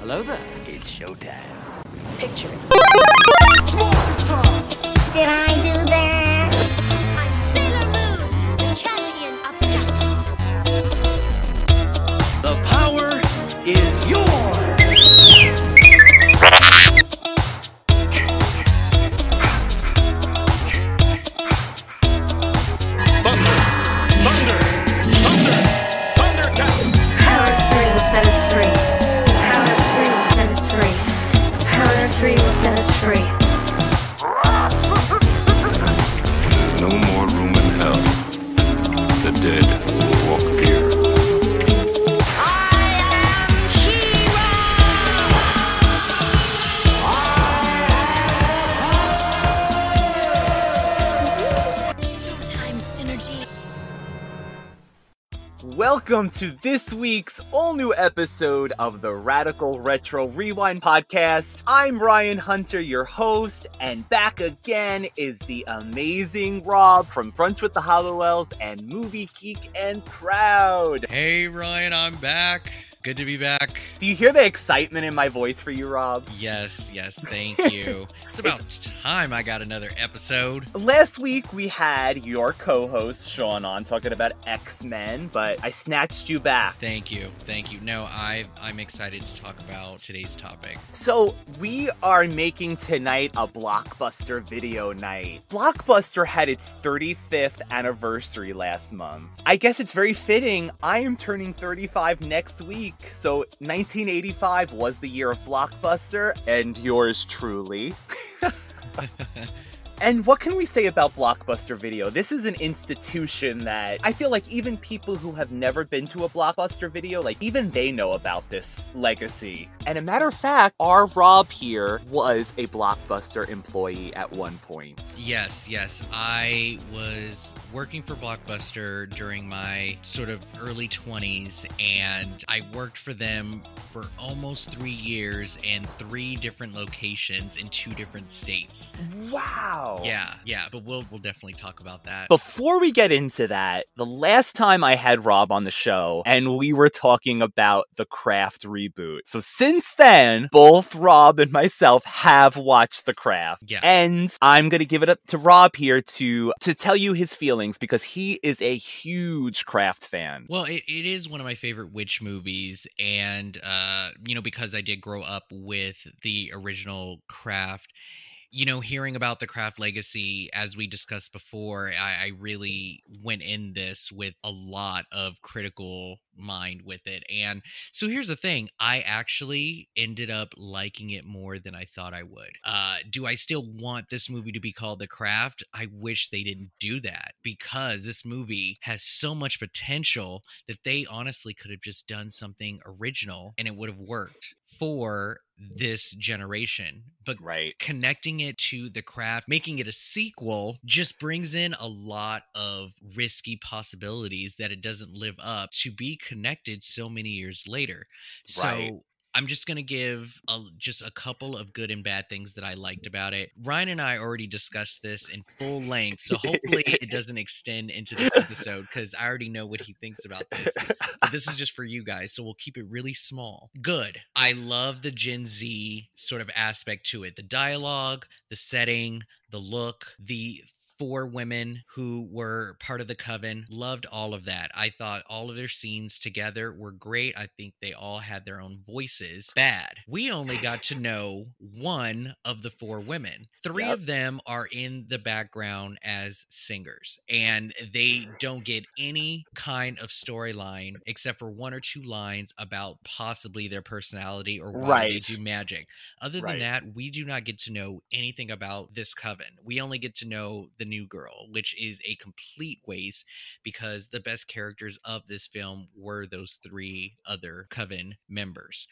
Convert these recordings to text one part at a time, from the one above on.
Hello there. It's showtime. Picture it. Did I do that? Three Welcome to this week's all new episode of the Radical Retro Rewind podcast. I'm Ryan Hunter, your host, and back again is the amazing Rob from Brunch with the Hollowells and Movie Geek and Crowd. Hey Ryan, I'm back. Good to be back. Do you hear the excitement in my voice for you, Rob? Yes, yes, thank you. it's about time I got another episode. Last week we had your co-host Sean on talking about X-Men, but I snatched you back. Thank you, thank you. No, I I'm excited to talk about today's topic. So, we are making tonight a Blockbuster video night. Blockbuster had its 35th anniversary last month. I guess it's very fitting. I am turning 35 next week. So, 1985 was the year of Blockbuster, and yours truly. And what can we say about Blockbuster Video? This is an institution that I feel like even people who have never been to a Blockbuster Video, like even they know about this legacy. And a matter of fact, our Rob here was a Blockbuster employee at one point. Yes, yes. I was working for Blockbuster during my sort of early 20s, and I worked for them for almost three years in three different locations in two different states. Wow. Yeah, yeah, but we'll we'll definitely talk about that. Before we get into that, the last time I had Rob on the show and we were talking about the Craft reboot. So since then, both Rob and myself have watched the Craft. Yeah. And I'm going to give it up to Rob here to to tell you his feelings because he is a huge Craft fan. Well, it, it is one of my favorite witch movies, and uh, you know, because I did grow up with the original Craft, you know, hearing about the Craft legacy, as we discussed before, I, I really went in this with a lot of critical mind with it. And so here's the thing I actually ended up liking it more than I thought I would. Uh, do I still want this movie to be called The Craft? I wish they didn't do that because this movie has so much potential that they honestly could have just done something original and it would have worked for this generation but right connecting it to the craft making it a sequel just brings in a lot of risky possibilities that it doesn't live up to be connected so many years later so Right. I'm just going to give a, just a couple of good and bad things that I liked about it. Ryan and I already discussed this in full length, so hopefully it doesn't extend into this episode because I already know what he thinks about this. But this is just for you guys, so we'll keep it really small. Good. I love the Gen Z sort of aspect to it the dialogue, the setting, the look, the four women who were part of the coven loved all of that. I thought all of their scenes together were great. I think they all had their own voices. Bad. We only got to know one of the four women. Three Yep. of them are in the background as singers and they don't get any kind of storyline except for one or two lines about possibly their personality or why they do magic. Other than that, we do not get to know anything about this coven. We only get to know the new girl, which is a complete waste because the best characters of this film were those three other coven members.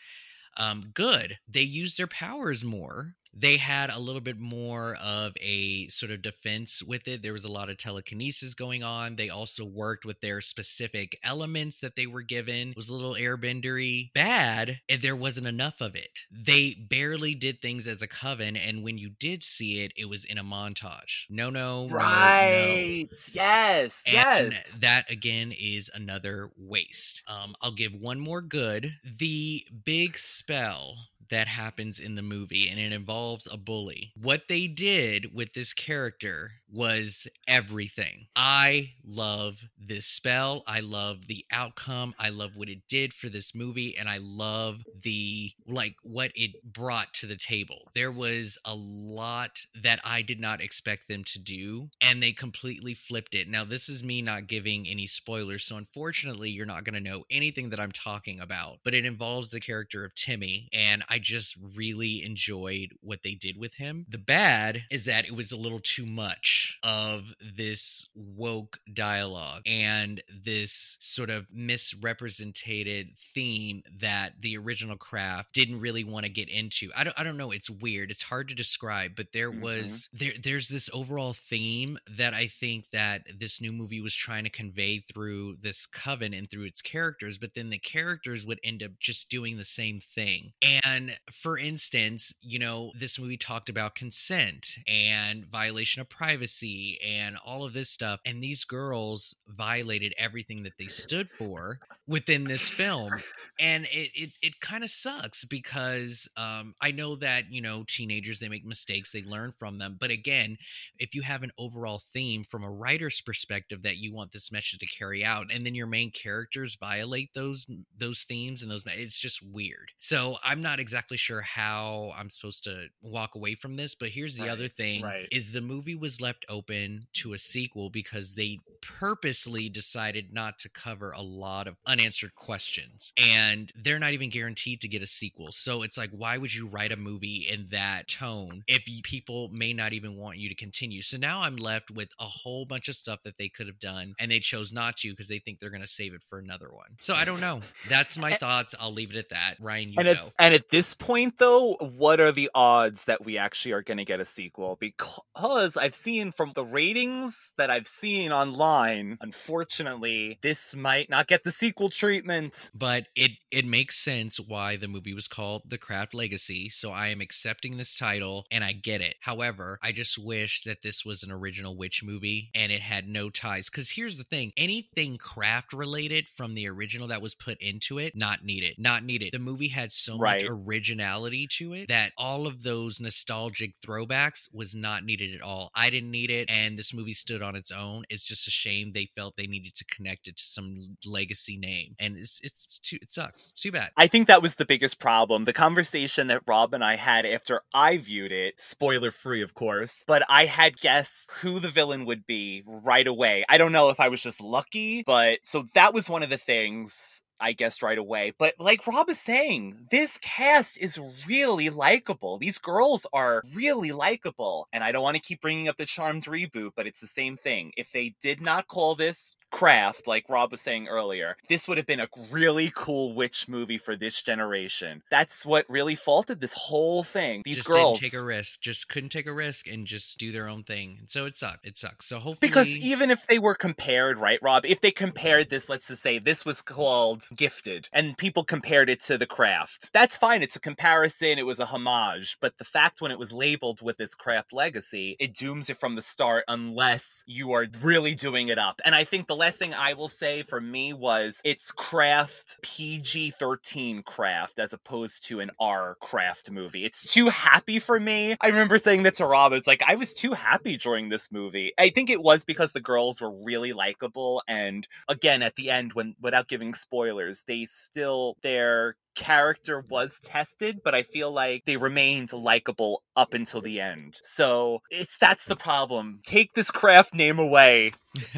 Um, good. They use their powers more. They had a little bit more of a sort of defense with it. There was a lot of telekinesis going on. They also worked with their specific elements that they were given. It was a little airbendery. Bad, and there wasn't enough of it. They barely did things as a coven, and when you did see it, it was in a montage. No, no, no, no. right yes And yes that again is another waste. Um, I'll give one more good. The big spell that happens in the movie, and it involves a bully. What they did with this character was everything. I love this spell. I love the outcome. I love what it did for this movie, and I love the like what it brought to the table. There was a lot that I did not expect them to do, and they completely flipped it. Now, this is me not giving any spoilers, so unfortunately, you're not going to know anything that I'm talking about, but it involves the character of Timmy, and I just really enjoyed what they did with him. The bad is that it was a little too much of this woke dialogue and this sort of misrepresented theme that the original craft didn't really want to get into. I don't I don't know, it's weird. It's hard to describe, but there Mhm. was there there's this overall theme that I think that this new movie was trying to convey through this coven and through its characters, but then the characters would end up just doing the same thing. And for instance, you know, this movie talked about consent and violation of privacy and all of this stuff. And these girls violated everything that they stood for within this film. And it it, it kind of sucks because um, I know that, you know, teenagers they make mistakes, they learn from them. But again, if you have an overall theme from a writer's perspective that you want this message to carry out and then your main characters violate those those themes and those it's just weird so i'm not exactly sure how i'm supposed to walk away from this but here's the Right, other thing right. is the movie was left open to a sequel because they purposely decided not to cover a lot of unanswered questions and they're not even guaranteed to get a sequel. So it's like why would you write a movie in that tone if you, people may not even want you to continue? So now i'm left with a whole bunch of stuff that they could have done and they chose not to because they think they're going to save it for another one. So i don't know. That's my thoughts. I'll leave it at that. Ryan you and go. at, and at this point though what are the odds that we actually are going to get a sequel? Because i've seen from the ratings that i've seen online unfortunately this might not get the sequel treatment but it it makes sense why the movie was called The Craft Legacy. So I am accepting this title and I get it. However, I just wish that this was an original witch movie and it had no ties. Because here's the thing: anything craft related from the original that was put into it, not needed. Not needed. The movie had so Right. much originality to it that all of those nostalgic throwbacks was not needed at all. I didn't need it, and this movie stood on its own. It's just a shame they felt they needed to connect it to some legacy name, and it's it's too it sucks. Too bad. I think that was the biggest problem. The conversation that Rob and I had after I viewed it, spoiler free, of course, but I had guessed who the villain would be right away. I don't know if I was just lucky, but so that was one of the things. I guessed right away. But like Rob is saying, this cast is really likable. These girls are really likable. And I don't want to keep bringing up the Charmed reboot, but it's the same thing. If they did not call this craft, like Rob was saying earlier, this would have been a really cool witch movie for this generation. That's what really faulted this whole thing. These just girls didn't take a risk, just couldn't take a risk and just do their own thing. And so it sucked. It sucks. So hopefully, Because even if they were compared, right, Rob? If they compared this, let's just say this was called Gifted, and people compared it to The Craft, that's fine. It's a comparison. It was a homage. But the fact when it was labeled with this Craft legacy, it dooms it from the start unless you are really doing it up. And I think the last thing I will say for me was it's Craft PG 13 Craft as opposed to an R Craft movie. It's too happy for me. I remember saying that to Rob. It's like, I was too happy during this movie. I think it was because the girls were really likable. And again, at the end, when without giving spoilers, they still, their character was tested, but I feel like they remained likable up until the end. So it's that's the problem. Take this craft name away.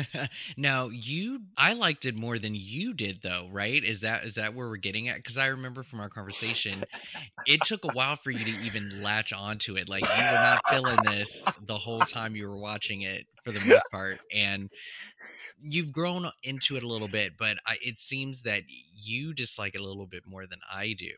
now you I liked it more than you did though, right? Is that is that where we're getting at? Because I remember from our conversation, it took a while for you to even latch onto it. Like you were not feeling this the whole time you were watching it for the most part. And you've grown into it a little bit, but I, it seems that you dislike it a little bit more than I do.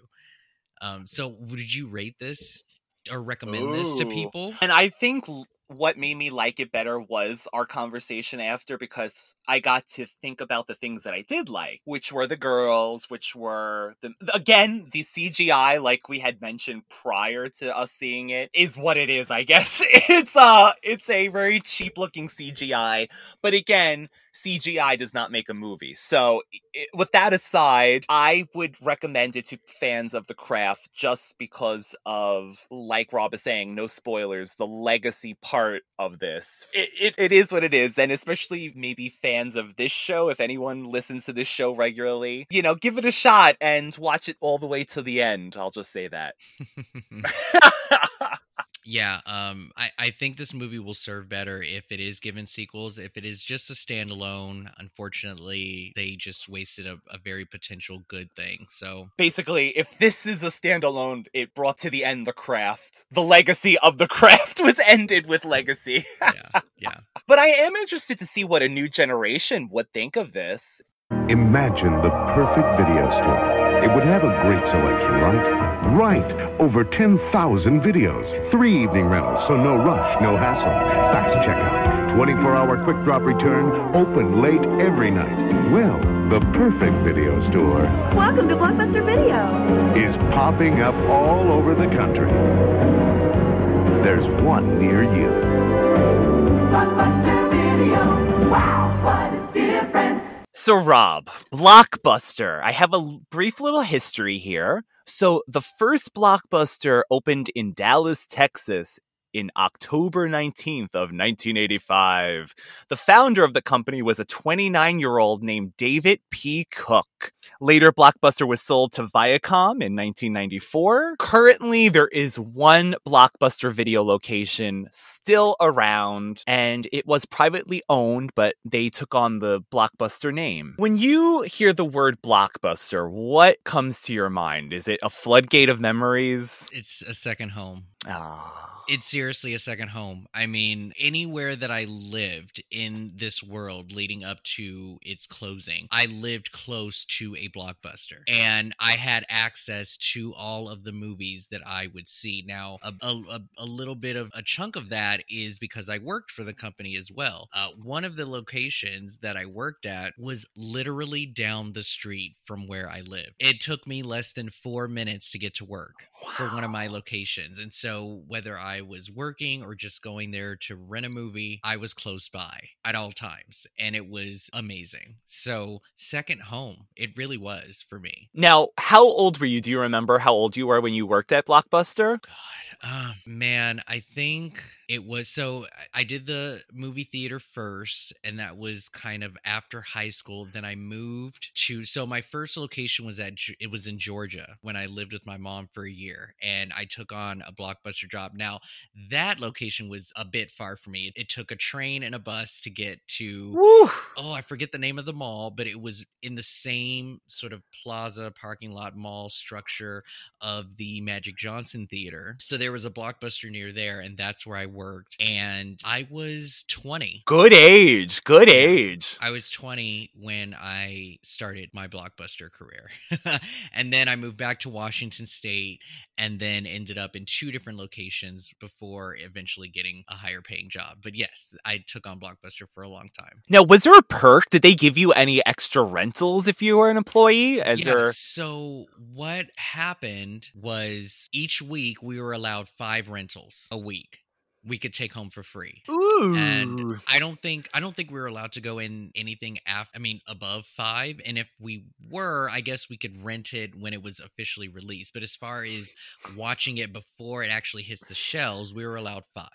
Um, so would you rate this or recommend this to people? And I think what made me like it better was our conversation after because I got to think about the things that I did like, which were the girls, which were the again, the CGI like we had mentioned prior to us seeing it is what it is, I guess. It's uh it's a very cheap looking CGI, but again, CGI does not make a movie. So, i with that aside, I would recommend it to fans of the craft just because of, like Rob is saying, no spoilers, the legacy part of this. It, it, it is what it is, and especially maybe fans of this show, if anyone listens to this show regularly, you know, give it a shot and watch it all the way to the end. I'll just say that. yeah, um, I, I think this movie will serve better if it is given sequels. If it is just a standalone, unfortunately, they just wasted a, a very potential good thing. So Basically, if this is a standalone, it brought to the end the craft. The legacy of the craft was ended with legacy. yeah, yeah. But I am interested to see what a new generation would think of this. Imagine the perfect video store. It would have a great selection, right? Right. Over 10,000 videos. Three evening rentals, so no rush, no hassle. Fast checkout. 24-hour quick drop return. Open late every night. Well, the perfect video store Welcome to Blockbuster Video. is popping up all over the country. There's one near you. Blockbuster Video. Wow, what a difference. So, Rob, Blockbuster. I have a brief little history here. So, the first Blockbuster opened in Dallas, Texas in October 19th of 1985. The founder of the company was a 29-year-old named David P. Cook. Later, Blockbuster was sold to Viacom in 1994. Currently, there is one Blockbuster video location still around, and it was privately owned, but they took on the Blockbuster name. When you hear the word Blockbuster, what comes to your mind? Is it a floodgate of memories? It's a second home. Ah. It's seriously a second home. I mean, anywhere that I lived in this world leading up to its closing, I lived close to a blockbuster and I had access to all of the movies that I would see. Now, a, a, a- little bit of a chunk of that is because I worked for the company as well. Uh, one of the locations that I worked at was literally down the street from where I lived. It took me less than four minutes to get to work for one of my locations. And so whether I was working or just going there to rent a movie, I was close by at all times. And it was amazing. So second home, it really was for me. Now, how old were you? Do you remember how old you were when you worked at Blockbuster? God, Uh, man, I think it was so I- did the movie theater first, and that was kind of after high school. Then I moved to so my first location was at it was in Georgia when I lived with my mom for a year, and I took on a blockbuster job. Now that location was a bit far for me. It took a train and a bus to get to Woo. oh, I forget the name of the mall, but it was in the same sort of plaza, parking lot, mall structure of the Magic Johnson Theater. So there was a blockbuster near there, and that's where I worked. And I was 20. Good age. Good age. I was 20 when I started my blockbuster career. and then I moved back to Washington State and then ended up in two different locations before eventually getting a higher paying job. But yes, I took on Blockbuster for a long time. Now, was there a perk? Did they give you any extra rentals if you were an employee? As yeah, there so what happened was each week we were allowed five rentals a week we could take home for free. Ooh. And I don't think I don't think we were allowed to go in anything after I mean above 5 and if we were I guess we could rent it when it was officially released. But as far as watching it before it actually hits the shelves, we were allowed 5.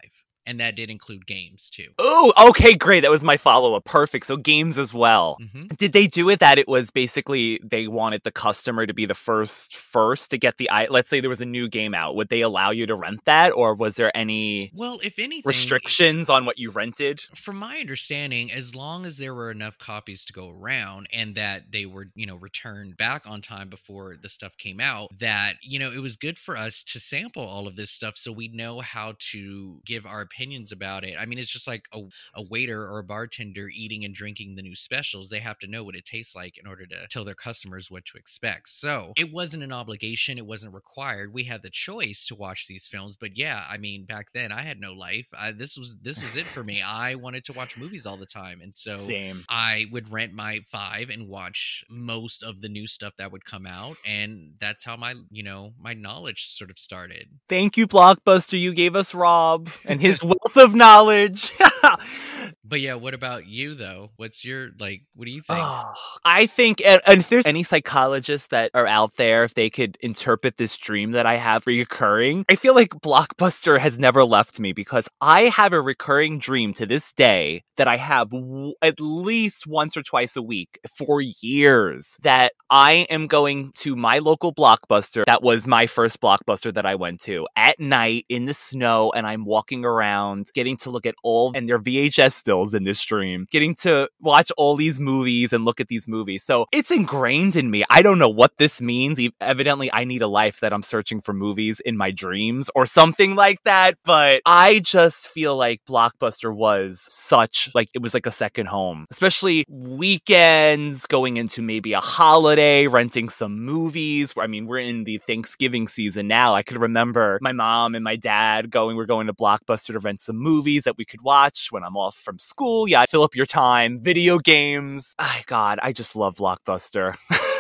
And that did include games too. Oh, okay, great. That was my follow up. Perfect. So games as well. Mhm. Did they do it that it was basically they wanted the customer to be the first first to get the i? Let's say there was a new game out. Would they allow you to rent that, or was there any Well, if anything restrictions on what you rented? from my understanding, as long as there were enough copies to go around and that they were, you know, returned back on time before the stuff came out, that, you know, it was good for us to sample all of this stuff so we know how to give our opinions about it. I mean, it's just like a, a waiter or a bartender eating and drinking the new specials. They have to know what it tastes like in order to tell their customers what to expect. So it wasn't an obligation, it wasn't required. We had the choice to watch these films, but yeah, I mean, back then I had no life. I, this was this was it for me. I wanted to watch movies all the time, and so Same. I would rent my five and watch most of the new stuff that would come out, and that's how my you know my knowledge sort of started. Thank you, Blockbuster. You gave us Rob and his wealth of knowledge. But yeah, what about you though? What's your like? What do you think? Oh, I think, and, and if there's any psychologists that are out there, if they could interpret this dream that I have reoccurring, I feel like Blockbuster has never left me because I have a recurring dream to this day that I have w- at least once or twice a week for years that I am going to my local Blockbuster. That was my first Blockbuster that I went to at night in the snow, and I'm walking around getting to look at all and their VHS stills in this stream, getting to watch all these movies and look at these movies. So it's ingrained in me. I don't know what this means. Evidently, I need a life that I'm searching for movies in my dreams or something like that. But I just feel like Blockbuster was such like it was like a second home, especially weekends going into maybe a holiday, renting some movies. I mean, we're in the Thanksgiving season now. I could remember my mom and my dad going, we're going to Blockbuster to rent some movies that we could watch when I'm off from school. Yeah, fill up your time. Video games. Oh, God, I just love Blockbuster.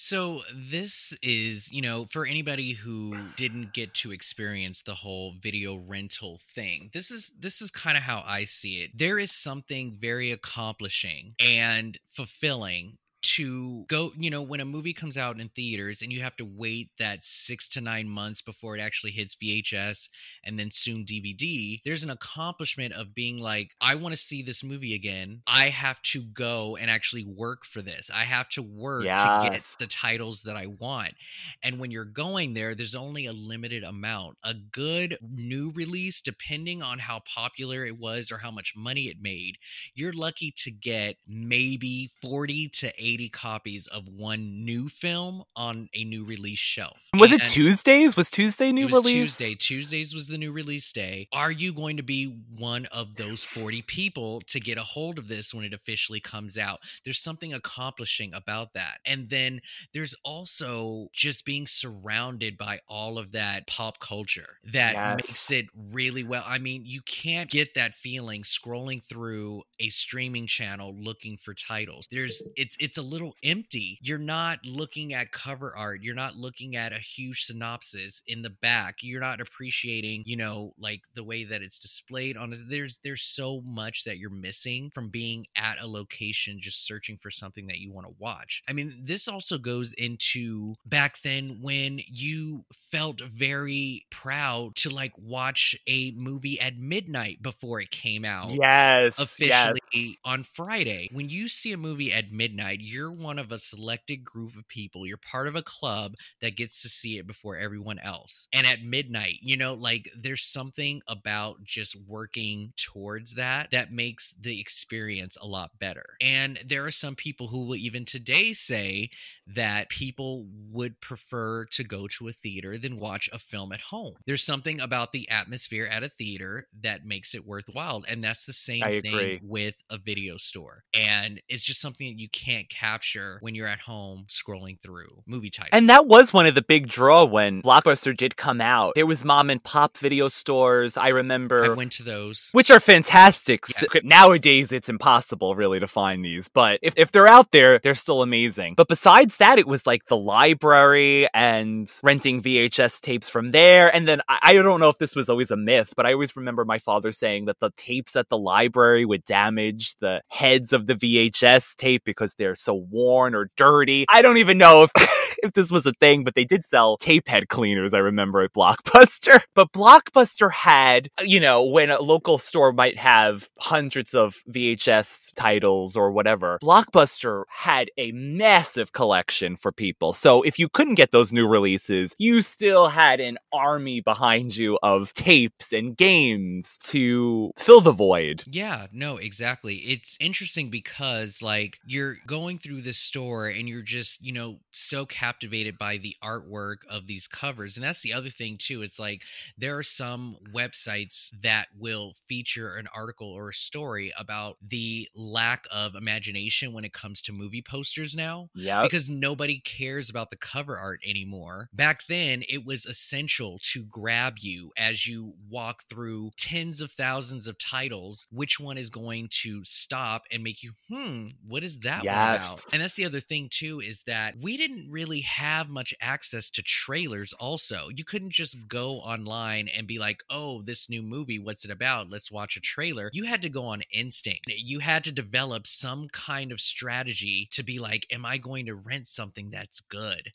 So this is, you know, for anybody who didn't get to experience the whole video rental thing. This is this is kind of how I see it. There is something very accomplishing and fulfilling to go, you know, when a movie comes out in theaters and you have to wait that 6 to 9 months before it actually hits VHS and then soon DVD, there's an accomplishment of being like I want to see this movie again. I have to go and actually work for this. I have to work to get the titles that I want. And when you're going there, there's only a limited amount. A good new release, depending on how popular it was or how much money it made, you're lucky to get maybe 40 to 80 copies of one new film on a new release shelf. was it Tuesdays? Was Tuesday new was release? Tuesday. Tuesdays was the new release day. Are you going to be one of those 40 people to get a hold of this when it officially comes out? There's something accomplishing about that. And then there's also just being surrounded by all of that pop culture that Yes. makes it really well. I mean, you can't get that feeling scrolling through a streaming channel looking for titles. There's it's it's a little empty. You're not looking at cover art. You're not looking at a huge synopsis in the back. You're not appreciating, you know, like the way that it's displayed on there's there's so much that you're missing from being at a location just searching for something that you want to watch. I mean, this also goes into back then when you felt very proud to like watch a movie at midnight before it came out Yes. officially yes. on Friday. When you see a movie at midnight, you're one of a selected group of people. You're part of a club that gets to see it before everyone else. And at midnight, you know, like there's something about just working towards that that makes the experience a lot better. And there are some people who will even today say that people would prefer to go to a theater than watch a film at home. There's something about the atmosphere at a theater that makes it worthwhile. And that's the same I thing agree. with a video store. And it's just something that you can't capture when you're at home scrolling through movie titles. And that was one of the big draw when Blockbuster did come out. There was mom and pop video stores. I remember I went to those. which are fantastic. Yeah. Nowadays, it's impossible really to find these, but if, if they're out there, they're still amazing. But besides that, it was like the library and renting VHS tapes from there. And then I, I don't know if this was always a myth, but I always remember my father saying that the tapes at the library would damage the heads of the VHS tape because they're so worn or dirty. I don't even know if. If this was a thing, but they did sell tape head cleaners, I remember at Blockbuster. But Blockbuster had, you know, when a local store might have hundreds of VHS titles or whatever, Blockbuster had a massive collection for people. So if you couldn't get those new releases, you still had an army behind you of tapes and games to fill the void. Yeah, no, exactly. It's interesting because like you're going through this store and you're just, you know, so captivated by the artwork of these covers. And that's the other thing too. It's like there are some websites that will feature an article or a story about the lack of imagination when it comes to movie posters now Yeah. because nobody cares about the cover art anymore. Back then, it was essential to grab you as you walk through tens of thousands of titles. Which one is going to stop and make you, hmm, what is that one Yes. about? And that's the other thing, too, is that we didn't really have much access to trailers, also. You couldn't just go online and be like, oh, this new movie, what's it about? Let's watch a trailer. You had to go on instinct. You had to develop some kind of strategy to be like, am I going to rent something that's good?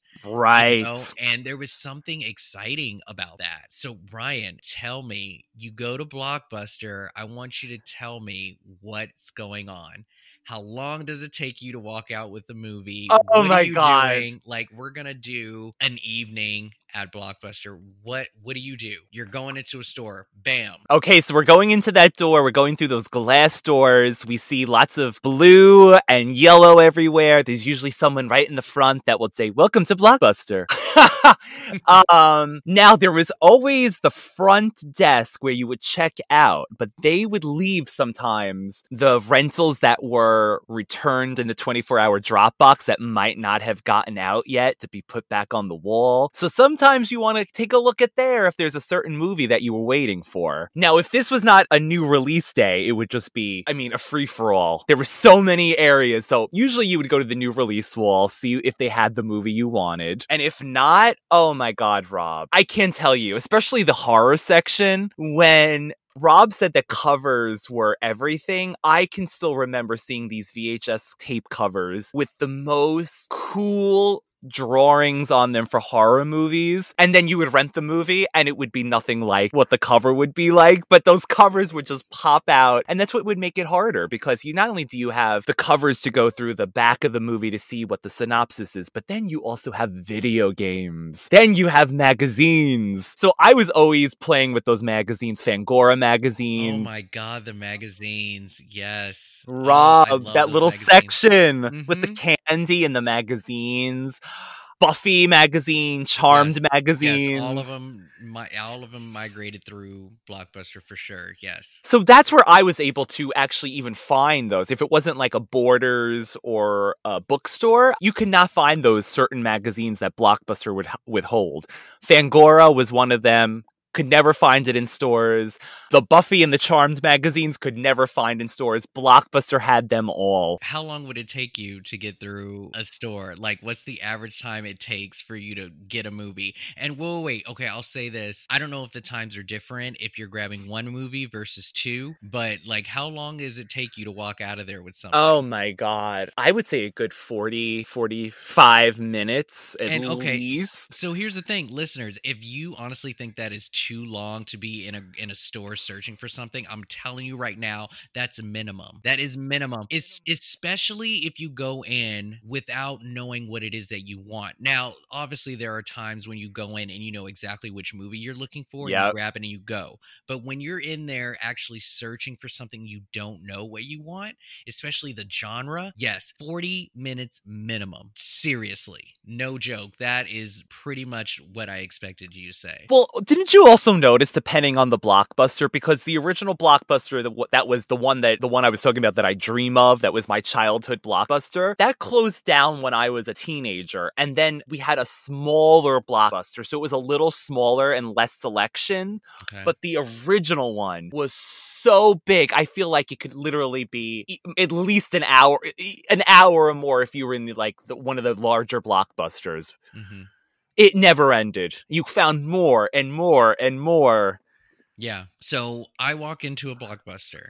you Right. know? And there was something exciting about that. So, Brian, tell me, you go to Blockbuster. I want you to tell me what's going on. How long does it take you to walk out with the movie? Oh what my you God. doing? Like, we're gonna do an evening at Blockbuster. What what do you do? You're going into a store. Bam. Okay, so we're going into that door. We're going through those glass doors. We see lots of blue and yellow everywhere. There's usually someone right in the front that will say, Welcome to Blockbuster. um, now, there was always the front desk where you would check out, but they would leave sometimes the rentals that were returned in the 24 hour Dropbox that might not have gotten out yet to be put back on the wall. So sometimes you want to take a look at there if there's a certain movie that you were waiting for. Now, if this was not a new release day, it would just be, I mean, a free for all. There were so many areas. So usually you would go to the new release wall, see if they had the movie you wanted. And if not, oh my God, Rob, I can't tell you, especially the horror section when Rob said the covers were everything. I can still remember seeing these VHS tape covers with the most cool drawings on them for horror movies and then you would rent the movie and it would be nothing like what the cover would be like but those covers would just pop out and that's what would make it harder because you not only do you have the covers to go through the back of the movie to see what the synopsis is but then you also have video games then you have magazines so i was always playing with those magazines Fangoria magazine. Oh my god, the magazines. Yes. Oh, Rob, love that little magazines. section with the Mhm. candy and the magazines. Buffy magazine, Charmed Yes, magazines. Yes, all of them. My all of them migrated through Blockbuster for sure. Yes. So that's where I was able to actually even find those. If it wasn't like a Borders or a bookstore, you could not find those certain magazines that Blockbuster would withhold. Fangoria was one of them. Could never find it in stores. The Buffy and the Charmed magazines could never find in stores. Blockbuster had them all. How long would it take you to get through a store? Like, what's the average time it takes for you to get a movie? And whoa, wait, okay, I'll say this. I don't know if the times are different if you're grabbing one movie versus two, but like, how long does it take you to walk out of there with something? Oh my god. I would say a good 40, 45 minutes at and okay, so here's the thing, listeners. If you honestly think that is too long to be in a in a store searching for something, I'm telling you right now, that's a minimum. That is minimum. It's especially if you go in without knowing what it is that you want. Now, obviously, there are times when you go in and you know exactly which movie you're looking for, and you Yep. grab it and you go. But when you're in there actually searching for something you don't know what you want, especially the genre, yes, 40 minutes minimum. Seriously, no joke. That is pretty much what I expected you to say. Well, didn't you also notice, depending on the blockbuster, because the original blockbuster that, that was the one that the one I was talking about that I dream of, that was my childhood blockbuster, that closed down when I was a teenager, and then we had a smaller blockbuster, so it was a little smaller and less selection. Okay. But the original one was so big, I feel like it could literally be at least an hour, an hour or more if you were in the, like the, one of the larger blockbusters Mhm. It never ended. You found more and more and more. Yeah. So I walk into a blockbuster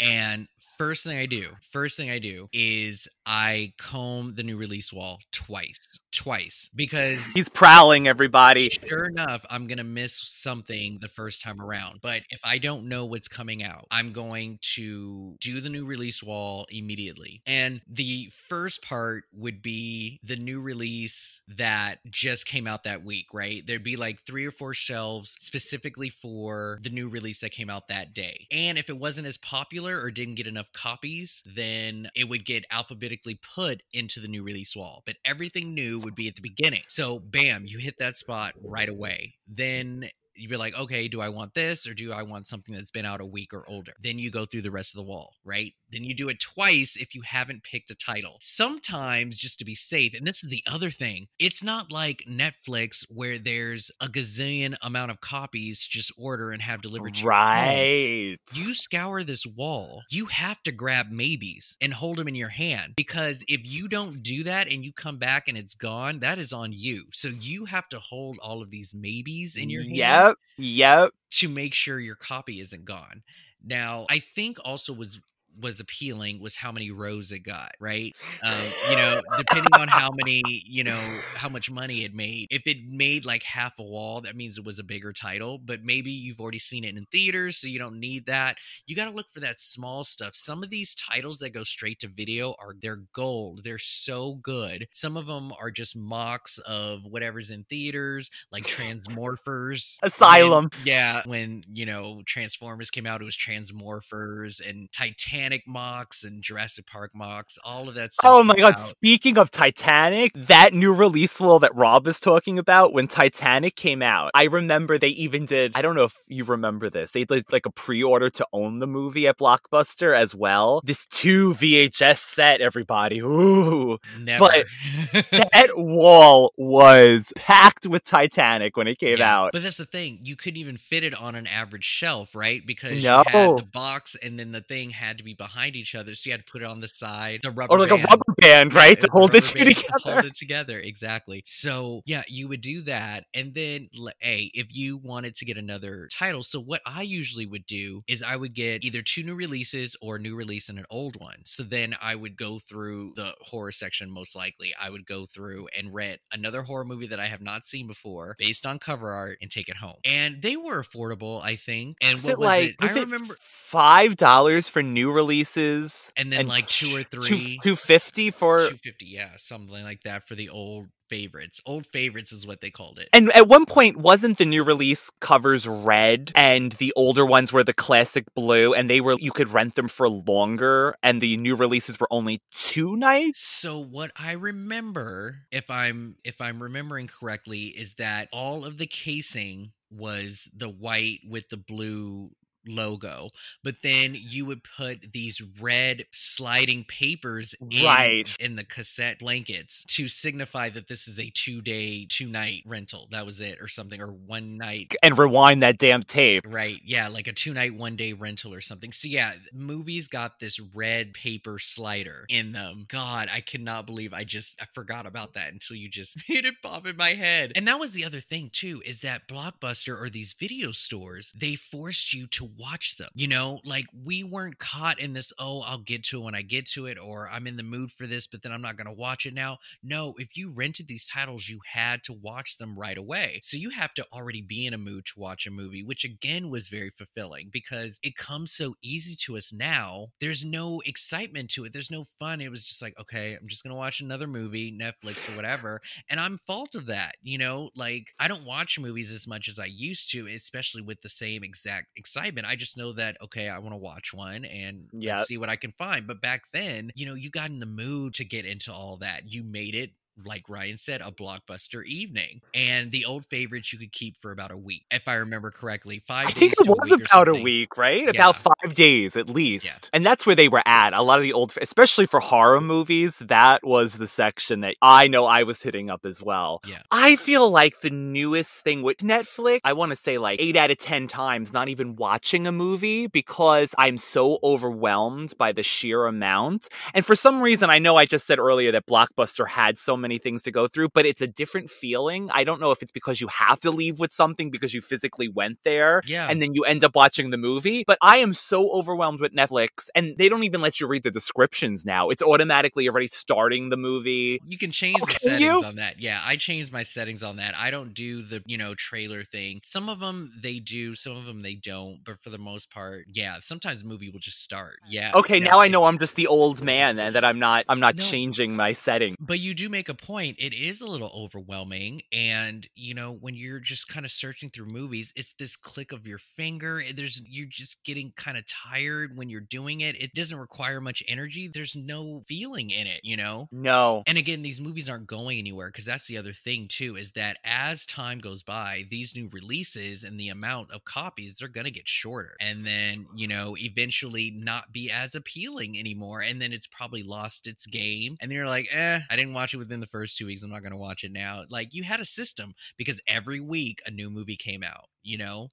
and first thing I do, first thing I do is I comb the new release wall twice. Twice. Because He's prowling everybody. Sure enough, I'm going to miss something the first time around. But if I don't know what's coming out, I'm going to do the new release wall immediately. And the first part would be the new release that just came out that week, right? There'd be like three or four shelves specifically for the new release that came out that day. And if it wasn't as popular or didn't get enough copies, then it would get alphabetically put into the new release wall. But everything new would be at the beginning. So, bam, you hit that spot right away. Then you'd be like, okay, do I want this or do I want something that's been out a week or older? Then you go through the rest of the wall, right? Then you do it twice if you haven't picked a title. Sometimes, just to be safe, and this is the other thing, it's not like Netflix where there's a gazillion amount of copies to just order and have delivered to your home. Right. You scour this wall, you have to grab maybes and hold them in your hand because if you don't do that and you come back and it's gone, that is on you. So you have to hold all of these maybes in your hand Yep. Yep. to make sure your copy isn't gone. Now, I think also was was appealing was how many rows it got, right? Um, you know, depending on how many, you know, how much money it made. If it made like half a wall, that means it was a bigger title, but maybe you've already seen it in theaters, so you don't need that. You got to look for that small stuff. Some of these titles that go straight to video are they're gold. They're so good. Some of them are just mocks of whatever's in theaters, like Transmorphers. Asylum. When- yeah, when, you know, Transformers came out, it was Transmorphers and Titanic mocks and Jurassic Park mocks, all of that stuff. Oh my god, out. speaking of Titanic, that new release wall that Rob is talking about, when Titanic came out, I remember they even did, I don't know if you remember this, they did like a pre order to own the movie at Blockbuster as well. This two VHS set, everybody. Ooh. Never. But that wall was packed with Titanic when it came Yeah, out. But that's the thing. You couldn't even fit it on an average shelf, right? Because No. you had the box and then the thing had to be behind each other. So you had to put it on the side. The rubber Or like a rubber band, right? Yeah, to hold it band to together. Hold it together, exactly. So yeah, you would do that, and then a if you wanted to get another title. So what I usually would do is I would get either two new releases or a new release and an old one. So then I would go through the horror section. Most likely, I would go through and rent another horror movie that I have not seen before, based on cover art, and take it home. And they were affordable, I think. And Was what it was like it? was I it remember. five dollars for new releases, And then, like, two or three- two fifty for 250 yeah something like that for the old favorites old favorites is what they called it And at one point, wasn't the new release covers red and the older ones were the classic blue and they were, you could rent them for longer and the new releases were only two nights? so what i remember if i'm if i'm remembering correctly is that all of the casing was the white with the blue logo, but then you would put these red sliding papers in, Right. in the cassette blankets to signify that this is a two day, two night rental. That was it, or something, or one night. And rewind that damn tape. Right. Yeah. Like a two night, one day rental or something. So, yeah, movies got this red paper slider in them. God, I cannot believe I just I forgot about that until you just made it pop in my head. And that was the other thing, too, is that Blockbuster or these video stores, they forced you to watch them. You know, like we weren't caught in this, oh, I'll get to it when I get to it, or I'm in the mood for this, but then I'm not going to watch it now. No, if you rented these titles, you had to watch them right away. So you have to already be in a mood to watch a movie, which again was very fulfilling because it comes so easy to us now. There's no excitement to it. There's no fun. It was just like, okay, I'm just going to watch another movie, Netflix or whatever. And I'm fault of that. You know, like I don't watch movies as much as I used to, especially with the same exact excitement. I just know that, okay, I want to watch one and Yeah. see what I can find. But back then, you know, you got in the mood to get into all that. You made it like Ryan said, a blockbuster evening. And the old favorites you could keep for about a week, if I remember correctly. Five I think it to a was about a week, right? Yeah. About five days at least. And that's where they were at. A lot of the old, especially for horror movies, that was the section that I know I was hitting up as well. Yeah. I feel like the newest thing with Netflix, I want to say like eight out of 10 times not even watching a movie because I'm so overwhelmed by the sheer amount. And for some reason, I know I just said earlier that Blockbuster had so many things to go through, but it's a different feeling. I don't know if it's because you have to leave with something because you physically went there Yeah. and then you end up watching the movie. But I am so overwhelmed with Netflix, and they don't even let you read the descriptions now. It's automatically already starting the movie. You can change Oh, the can settings you? on that. Yeah, I changed my settings on that. I don't do the, you know, trailer thing. Some of them they do, some of them they don't, but for the most part, yeah, sometimes the movie will just start. Yeah. Okay, yeah. now I know I'm just the old man and that I'm not I'm not No. changing my setting. But you do make a point. It is a little overwhelming. And, you know, when you're just kind of searching through movies, it's this click of your finger. There's you're just getting kind of tired when you're doing it. It doesn't require much energy. There's no feeling in it, you know? No. And again, these movies aren't going anywhere because that's the other thing too is that as time goes by, these new releases and the amount of copies they're going to get shorter, and then you know eventually not be as appealing anymore, and then it's probably lost its game, and then you're like, eh, I didn't watch it within the first two weeks, I'm not going to watch it now. Like you had a system because every week a new movie came out, you know.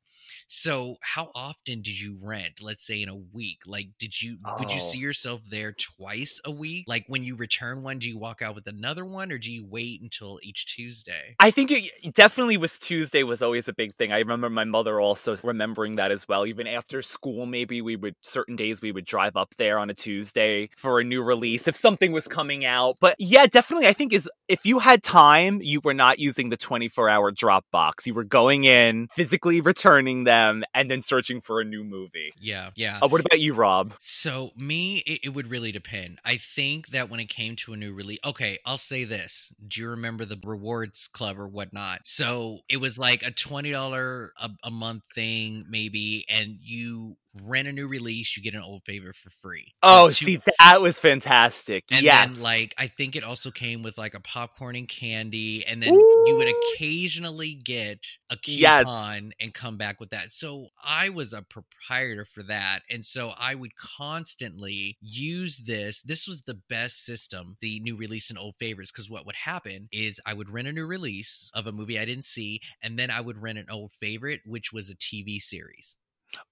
So how often did you rent? Let's say in a week. Like, did you would you Oh. see yourself there twice a week? Like when you return one, do you walk out with another one, or do you wait until each Tuesday? I think it it definitely was Tuesday was always a big thing. I remember my mother also remembering that as well. Even after school, maybe we would certain days we would drive up there on a Tuesday for a new release if something was coming out. But yeah, definitely I think is if you had time, you were not using the 24-hour Dropbox. You were going in, physically returning them and then searching for a new movie. Yeah, yeah. Uh, what about you, Rob? So me, it, it would really depend. I think that when it came to a new release, okay, I'll say this. Do you remember the rewards club or whatnot? So it was like a twenty dollar a month thing, maybe, and you rent a new release, you get an old favorite for free. Oh, see, that was fantastic. and yes. then like I think it also came with like a popcorn and candy, and then you would occasionally get a Yes. coupon and come back with that. So I was a proprietor for that, and so I would constantly use this. This was the best system, the new release and old favorites, because what would happen is I would rent a new release of a movie I didn't see, and then I would rent an old favorite, which was a TV series.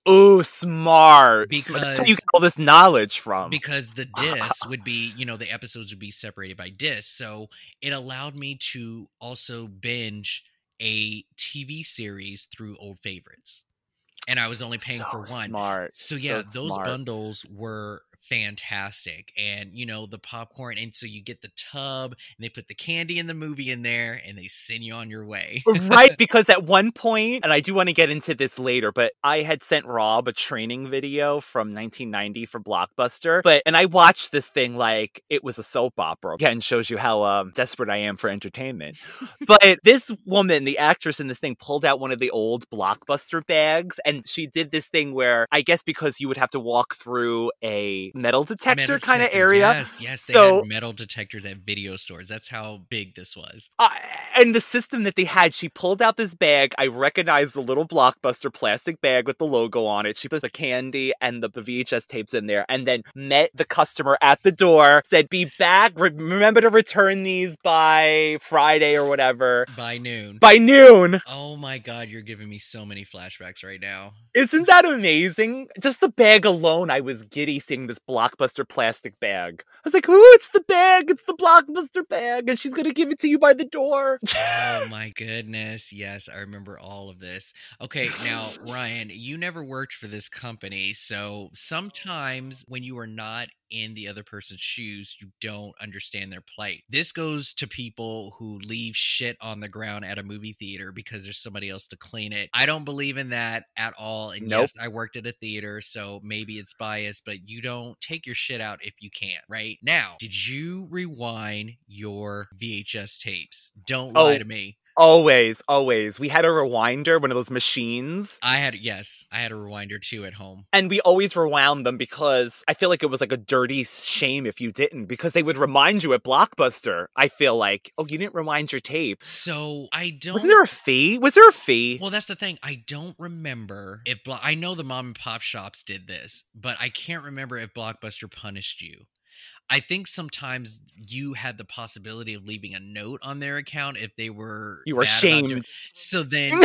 Ooh, smart. Smart. That's where you Because- get all this knowledge from. because the discs would be you know the episodes would be separated by discs so it allowed me to also binge a tv series through old favorites and i was only paying So for one Smart. so yeah So those smart. bundles were fantastic and you know the popcorn and so you get the tub and they put the candy and the movie in there and they send you on your way. Right because at one point and i do want to get into this later but i had sent rob a training video from 1990 for blockbuster but and i watched this thing like it was a soap opera again shows you how um, desperate i am for entertainment. But this woman the actress in this thing pulled out one of the old blockbuster bags and she did this thing where i guess because you would have to walk through a metal detector kind of area. Yes, yes. They So- had metal detectors at video stores. That's how big this was. Uh, and the system that they had, she pulled out this bag. I recognized the little blockbuster plastic bag with the logo on it. She put the candy and the, VHS tapes in there and then met the customer at the door, said, Be back. Re- remember to return these by Friday or whatever. By noon. By noon. Oh my god, you're giving me so many flashbacks right now. Isn't that amazing? Just the bag alone, I was giddy seeing this blockbuster plastic bag. I was like, "Oh, it's the bag! It's the blockbuster bag, and she's gonna give it to you by the door." oh my goodness. Yes, I remember all of this. Okay, now, Ryan, you never worked for this company. So sometimes when you are not in the other person's shoes, you don't understand their plight. This goes to people who leave shit on the ground at a movie theater because there's somebody else to clean it. I don't believe in that at all. And Nope. yes, I worked at a theater, so maybe it's biased, but you don't take your shit out if you can't, right? Now, did you rewind your VHS tapes? Don't lie Oh. to me. Always, always. We had a rewinder, one of those machines, I had yes, I had a rewinder too at home. and we always rewound them because I feel like it was like a dirty shame if you didn't, because they would remind you at Blockbuster. I feel like, oh, you didn't rewind your tape. So I don't. Wasn't there a fee? Was there a fee? Well, that's the thing. I don't remember if Blo- I know the mom and pop shops did this, but I can't remember if Blockbuster punished you. I think sometimes you had the possibility of leaving a note on their account if they were You were shamed. So then,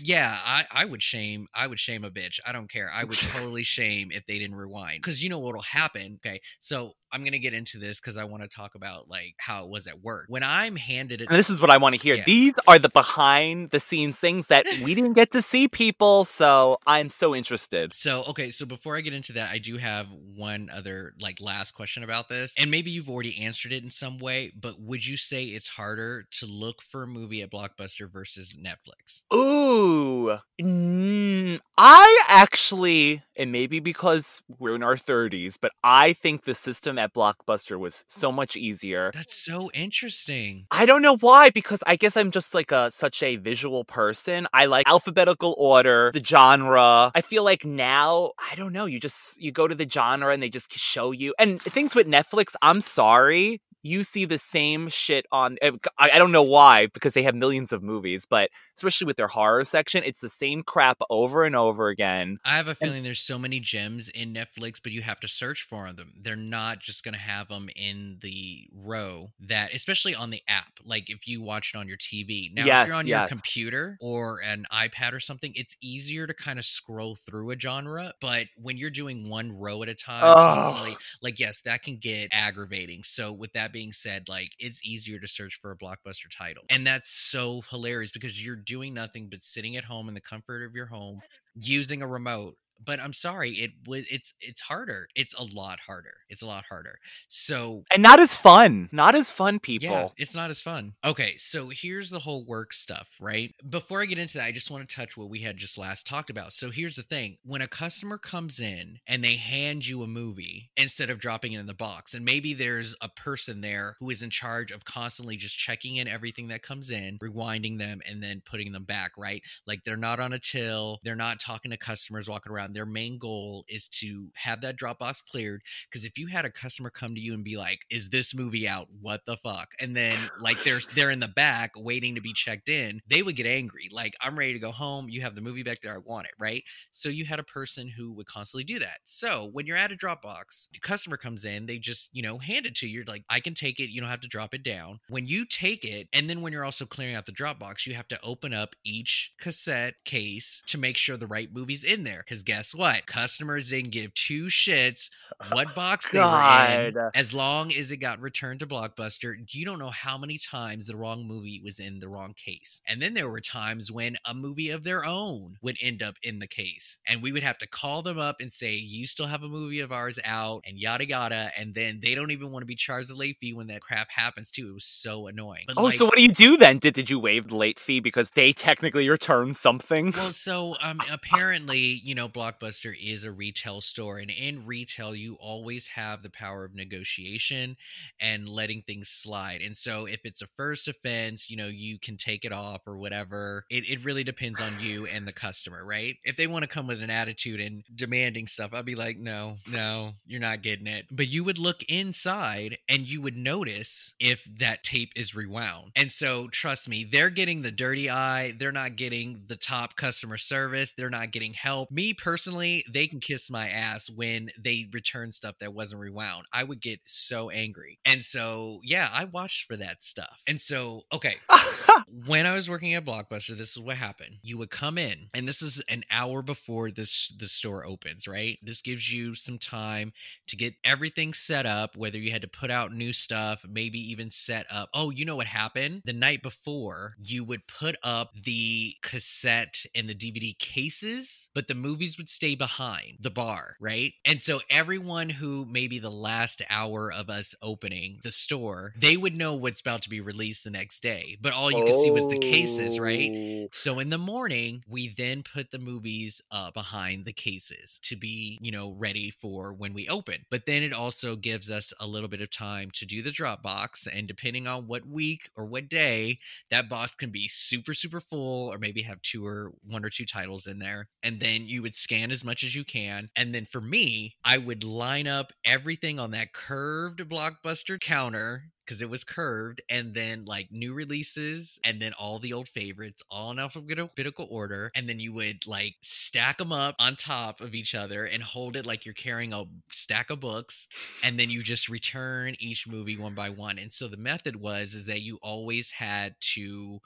yeah, I, I would shame. I would shame a bitch. I don't care. I would totally shame if they didn't rewind because you know what'll happen. Okay, so I'm gonna get into this because I want to talk about like how it was at work when I'm handed it. And this is what I want to hear. Yeah. These are the behind the scenes things that we didn't get to see, people. So I'm so interested. So, okay, so before I get into that, I do have one other like last question about this. And maybe you've already answered it in some way, but would you say it's harder to look for a movie at Blockbuster versus Netflix? Ooh, mm, Mm, I actually, and maybe because we're in our 30s, but I think the system at Blockbuster was so mm. much easier. That's so interesting. I don't know why, because I guess I'm just like a such a visual person. I like alphabetical order, the genre. I feel like now, I don't know, you just you go to the genre and they just show you. And things with Netflix, I'm sorry. You see the same shit on I don't know why because they have millions of movies, but especially with their horror section, it's the same crap over and over again. I have a feeling there's so many gems in Netflix, but you have to search for them. They're not just going to have them in the row that, especially on the app. Like if you watch it on your TV. Now, Yes, if you're on yes. your computer or an iPad or something, it's easier to kind of scroll through a genre. But when you're doing one row at a time, easily, like, yes, that can get aggravating. So, with that being said, like, it's easier to search for a blockbuster title. And that's so hilarious because you're doing nothing but sitting at home in the comfort of your home using a remote but i'm sorry it was it's it's harder it's a lot harder it's a lot harder so And not as fun. Not as fun, people. yeah, it's not as fun. Okay, so here's the whole work stuff, right? Before I get into that, I just want to touch what we had just last talked about. So here's the thing when a customer comes in and they hand you a movie instead of dropping it in the box, and maybe there's a person there who is in charge of constantly just checking in everything that comes in, rewinding them, and then putting them back, right? Like they're not on a till, they're not talking to customers walking around. Their main goal is to have that Dropbox cleared because if you had a customer come to you and be like, "Is this movie out? What the fuck?" and then like they're they're in the back waiting to be checked in, they would get angry. Like, "I'm ready to go home. You have the movie back there. I want it." Right? So you had a person who would constantly do that. So when you're at a Dropbox, the customer comes in, they just you know hand it to you. You're like, "I can take it. You don't have to drop it down." When you take it, and then when you're also clearing out the Dropbox, you have to open up each cassette case to make sure the right movie's in there. Because guess what? Customers didn't give two shits what box they were in as long as it got returned to Blockbuster, you don't know how many times the wrong movie was in the wrong case. And then there were times when a movie of their own would end up in the case. And we would have to call them up and say, You still have a movie of ours out, and yada yada. And then they don't even want to be charged a late fee when that crap happens, too. It was so annoying. But Oh, like- so what do you do then? Did did you waive the late fee because they technically returned something? Well, so um, apparently, you know, Blockbuster is a retail store, and in retail, you always have the power of negotiation and letting things slide. And so, if it's a first offense, you know, you can take it off or whatever. It, it really depends on you and the customer, right? If they want to come with an attitude and demanding stuff, I'd be like, no, no, you're not getting it. But you would look inside and you would notice if that tape is rewound. And so, trust me, they're getting the dirty eye. They're not getting the top customer service. They're not getting help. Me personally, they can kiss my ass when they return stuff that wasn't rewound. I would get so angry. And so, yeah, I watched for that stuff. And so, okay, when I was working at Blockbuster, this is what happened. You would come in, and this is an hour before this the store opens, right? This gives you some time to get everything set up, whether you had to put out new stuff, maybe even set up. Oh, you know what happened? The night before, you would put up the cassette and the DVD cases, but the movies would stay behind the bar, right? And so everyone who maybe the last hour of us opening the store, they would know what's about to be released the next day. But all you could see was the cases, right? Oh. So in the morning, we then put the movies uh, behind the cases to be, you know, ready for when we open. But then it also gives us a little bit of time to do the drop box. And depending on what week or what day, that box can be super, super full or maybe have two or one or two titles in there. And then you would scan as much as you can. And then for me, I would line up everything on that curved blockbuster counter because it was curved and then like new releases and then all the old favorites all in alphabetical order and then you would like stack them up on top of each other and hold it like you're carrying a stack of books and then you just return each movie one by one and so the method was is that you always had to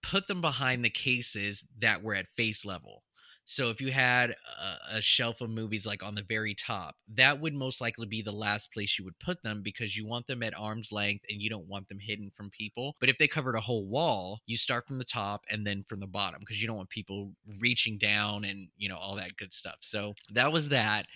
put them behind the cases that were at face level so if you had a, a, shelf of movies like on the very top, that would most likely be the last place you would put them because you want them at arm's length and you don't want them hidden from people. But if they covered a whole wall, you start from the top and then from the bottom because you don't want people reaching down and, you know, all that good stuff. So that was that.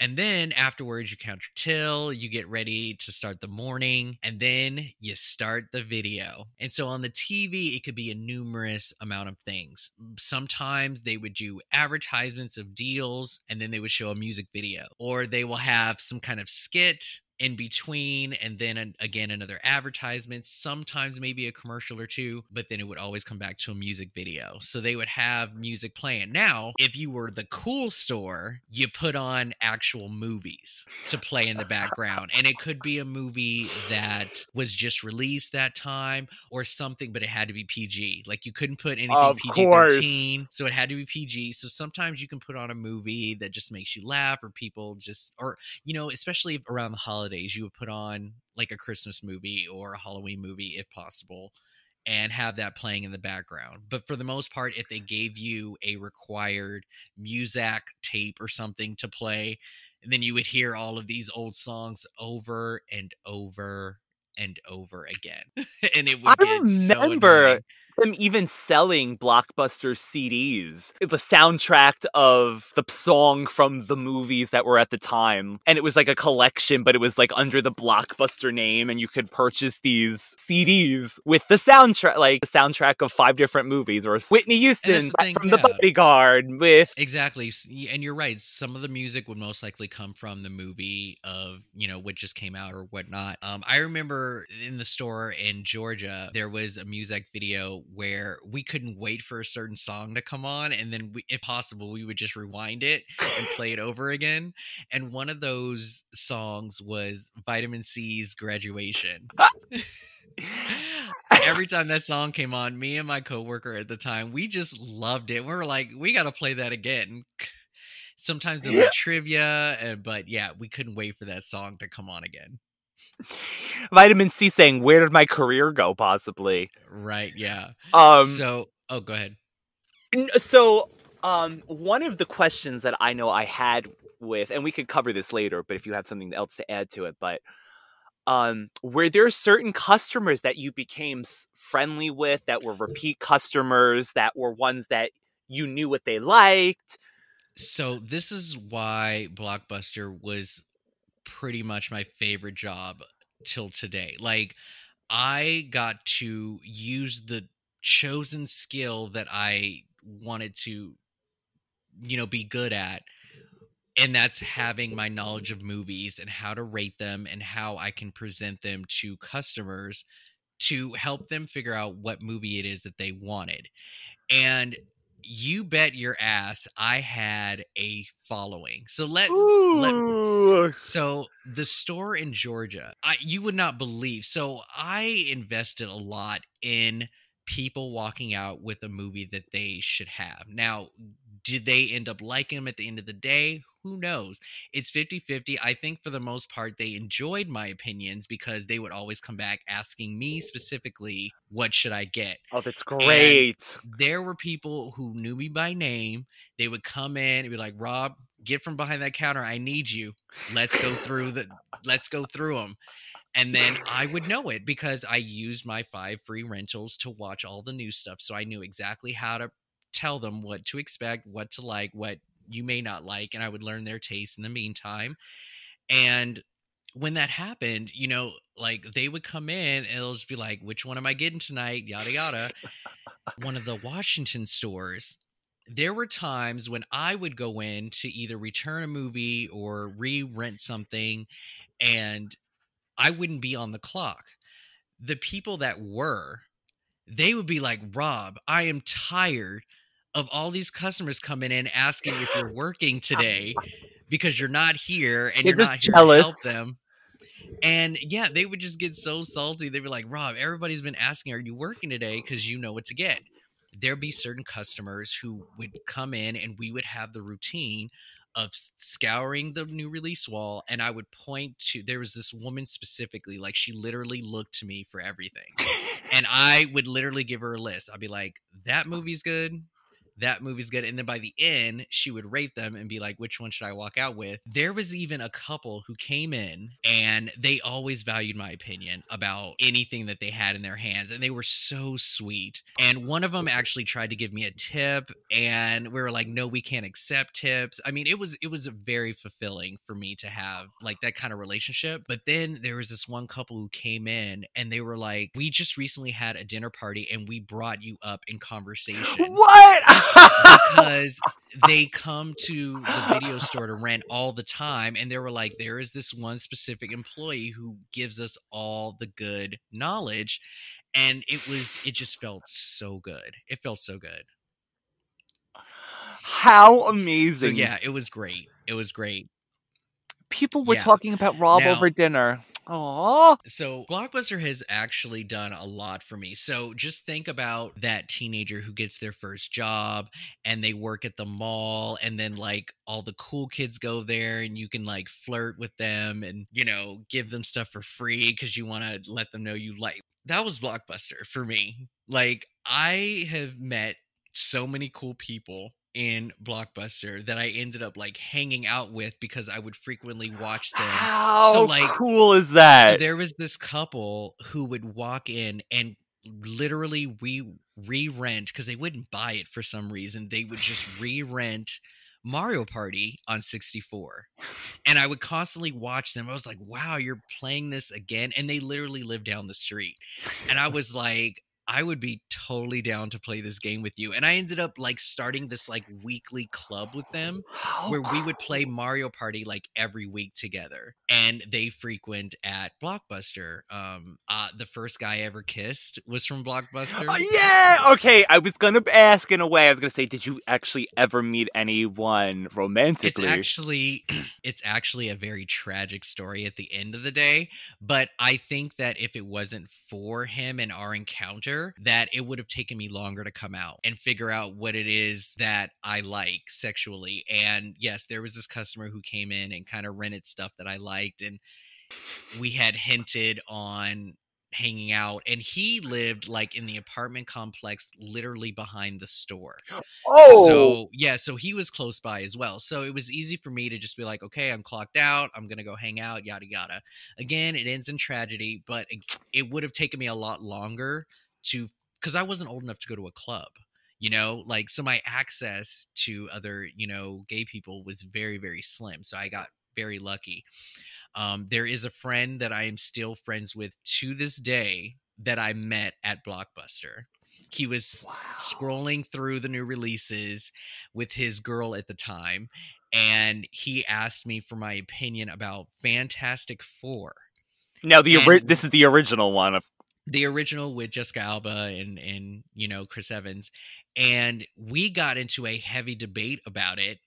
And then afterwards, you count your till, you get ready to start the morning, and then you start the video. And so on the TV, it could be a numerous amount of things. Sometimes they would do advertisements of deals, and then they would show a music video, or they will have some kind of skit in between and then an, again another advertisement sometimes maybe a commercial or two but then it would always come back to a music video. So they would have music playing. Now if you were the cool store you put on actual movies to play in the background. And it could be a movie that was just released that time or something but it had to be pg like you couldn't put anything Of pg-13 course. so it had to be pg so sometimes you can put on a movie that just makes you laugh or people just or you know especially around the holidays you would put on like a christmas movie or a halloween movie if possible and have that playing in the background but for the most part if they gave you a required muzak tape or something to play then you would hear all of these old songs over and over and over again and it would I get so remember annoying. Them even selling blockbuster CDs, the soundtrack of the song from the movies that were at the time. And it was like a collection, but it was like under the blockbuster name, and you could purchase these CDs with the soundtrack, like the soundtrack of five different movies, or Whitney Houston the thing, from The. Bodyguard with. Exactly. And you're right. Some of the music would most likely come from the movie of, you know, what just came out or whatnot. Um, I remember in the store in Georgia, there was a music video where we couldn't wait for a certain song to come on. And then, we, if possible, we would just rewind it and play it over again. And one of those songs was Vitamin C's Graduation. Every time that song came on, me and my coworker at the time, we just loved it. We were like, we got to play that again. Sometimes it was trivia, and, but yeah, we couldn't wait for that song to come on again. Vitamin C saying, Where did my career go, possibly? Right? Yeah. Um, so, oh, go ahead. So, um, one of the questions that I know I had with, and we could cover this later, but if you have something else to add to it, but um, were there certain customers that you became friendly with that were repeat customers that were ones that you knew what they liked? So this is why Blockbuster was pretty much my favorite job till today. Like I got to use the chosen skill that I wanted to you know, be good at. And that's having my knowledge of movies and how to rate them and how I can present them to customers to help them figure out what movie it is that they wanted. And you bet your ass I had a following. So let's let, so the store in Georgia, I you would not believe. So I invested a lot in people walking out with a movie that they should have. Now, did they end up liking them at the end of the day? Who knows? It's 50 50. I think for the most part, they enjoyed my opinions because they would always come back asking me specifically, what should I get? Oh, that's great. And there were people who knew me by name. They would come in and be like, Rob, get from behind that counter. I need you. Let's go through the, let's go through them and then I would know it because I used my five free rentals to watch all the new stuff. So I knew exactly how to tell them what to expect, what to like, what you may not like, and I would learn their taste in the meantime. And when that happened, you know, like they would come in and it'll just be like, which one am I getting tonight? Yada yada. one of the Washington stores. There were times when I would go in to either return a movie or re rent something, and I wouldn't be on the clock. The people that were, they would be like, Rob, I am tired of all these customers coming in asking if you're working today because you're not here and you're just not here jealous. to help them. And yeah, they would just get so salty. They'd be like, Rob, everybody's been asking, Are you working today? Because you know what to get. There'd be certain customers who would come in and we would have the routine of scouring the new release wall and i would point to there was this woman specifically like she literally looked to me for everything and i would literally give her a list i'd be like that movie's good that movie's good and then by the end she would rate them and be like which one should i walk out with? There was even a couple who came in and they always valued my opinion about anything that they had in their hands and they were so sweet and one of them actually tried to give me a tip and we were like no we can't accept tips. I mean it was it was very fulfilling for me to have like that kind of relationship but then there was this one couple who came in and they were like we just recently had a dinner party and we brought you up in conversation. What? because they come to the video store to rent all the time and they were like there is this one specific employee who gives us all the good knowledge and it was it just felt so good it felt so good How so amazing. yeah it was great it was great People were Yeah. talking about Rob Now- over dinner. Oh, So Blockbuster has actually done a lot for me. So just think about that teenager who gets their first job and they work at the mall and then like all the cool kids go there and you can like flirt with them and you know give them stuff for free cuz you want to let them know you like. That was Blockbuster for me. Like I have met so many cool people in Blockbuster that I ended up like hanging out with because I would frequently watch them. how so like cool is so that? there was this couple who would walk in and literally we re-rent because they wouldn't buy it for some reason. They would just re-rent Mario Party on 64. And I would constantly watch them. I was like, wow, you're playing this again. And they literally live down the street. And I was like, I would be totally down to play this game with you. And I ended up like starting this like weekly club with them where we would play Mario Party like every week together. And they frequent at Blockbuster. Um uh the first guy I ever kissed was from Blockbuster. Oh, yeah. Okay, I was gonna ask in a way. I was gonna say, did you actually ever meet anyone romantically? It's romantically? actually it's actually a very tragic story at the end of the day, but I think that if it wasn't for him and our encounter, that it would have taken me longer to come out and figure out what it is that I like sexually. And yes, there was this customer who came in and kind of rented stuff that I liked and we had hinted on hanging out and he lived like in the apartment complex literally behind the store. oh, So yeah, so he was close by as well. So it was easy for me to just be like, okay, I'm clocked out. I'm gonna go hang out. Yada yada. Again, it ends in tragedy, but it, it would have taken me a lot longer to because I wasn't old enough to go to a club. You know, like so my access to other you know gay people was very very slim. So I got very lucky. Um, there is a friend that I am still friends with to this day that I met at Blockbuster He was scrolling through the new releases with his girl at the time, and he asked me for my opinion about Fantastic Four. Now the And- this is the original one of the original with Jessica Alba and and you know Chris Evans, and we got into a heavy debate about it,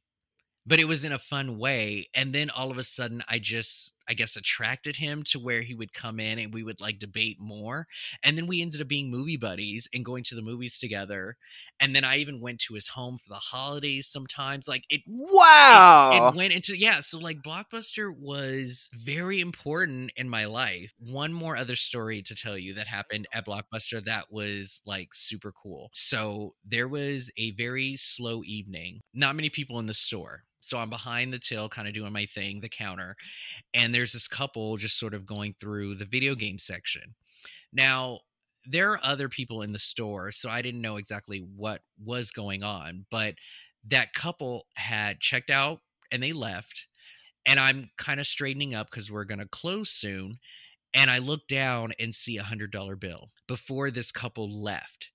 but it was in a fun way. And then all of a sudden, I just I guess attracted him to where he would come in and we would like debate more. And then we ended up being movie buddies and going to the movies together. And then I even went to his home for the holidays sometimes. Like it wow. it, it went into yeah so like blockbuster was very important in my life one more other story to tell you that happened at blockbuster that was like super cool so there was a very slow evening not many people in the store so i'm behind the till kind of doing my thing the counter and there's this couple just sort of going through the video game section. Now there are other people in the store so i didn't know exactly what was going on but that couple had checked out and they left and i'm kind of straightening up because we're going to close soon and i look down and see a hundred dollar bill before this couple left.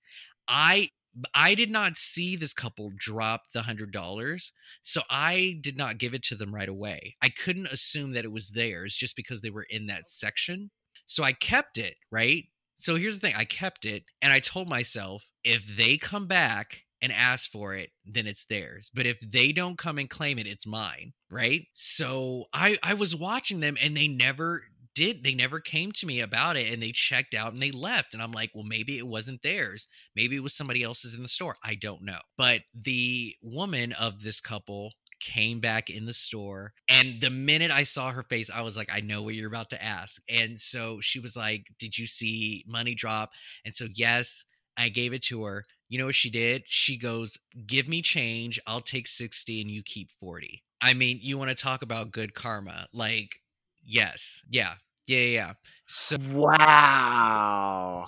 I i did not see this couple drop the hundred dollars so i did not give it to them right away i couldn't assume that it was theirs just because they were in that section so i kept it right so here's the thing I kept it and I told myself if they come back and ask for it, then it's theirs. But if they don't come and claim it, it's mine, right? So I I was watching them and they never did they never came to me about it and they checked out and they left and I'm like, well maybe it wasn't theirs. Maybe it was somebody else's in the store. I don't know. But the woman of this couple came back in the store and the minute i saw her face i was like i know what you're about to ask and so she was like did you see money drop and so yes i gave it to her you know what she did she goes give me change i'll take 60 and you keep 40 i mean you want to talk about good karma like yes. Yeah. Yeah yeah, so wow.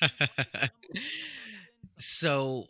so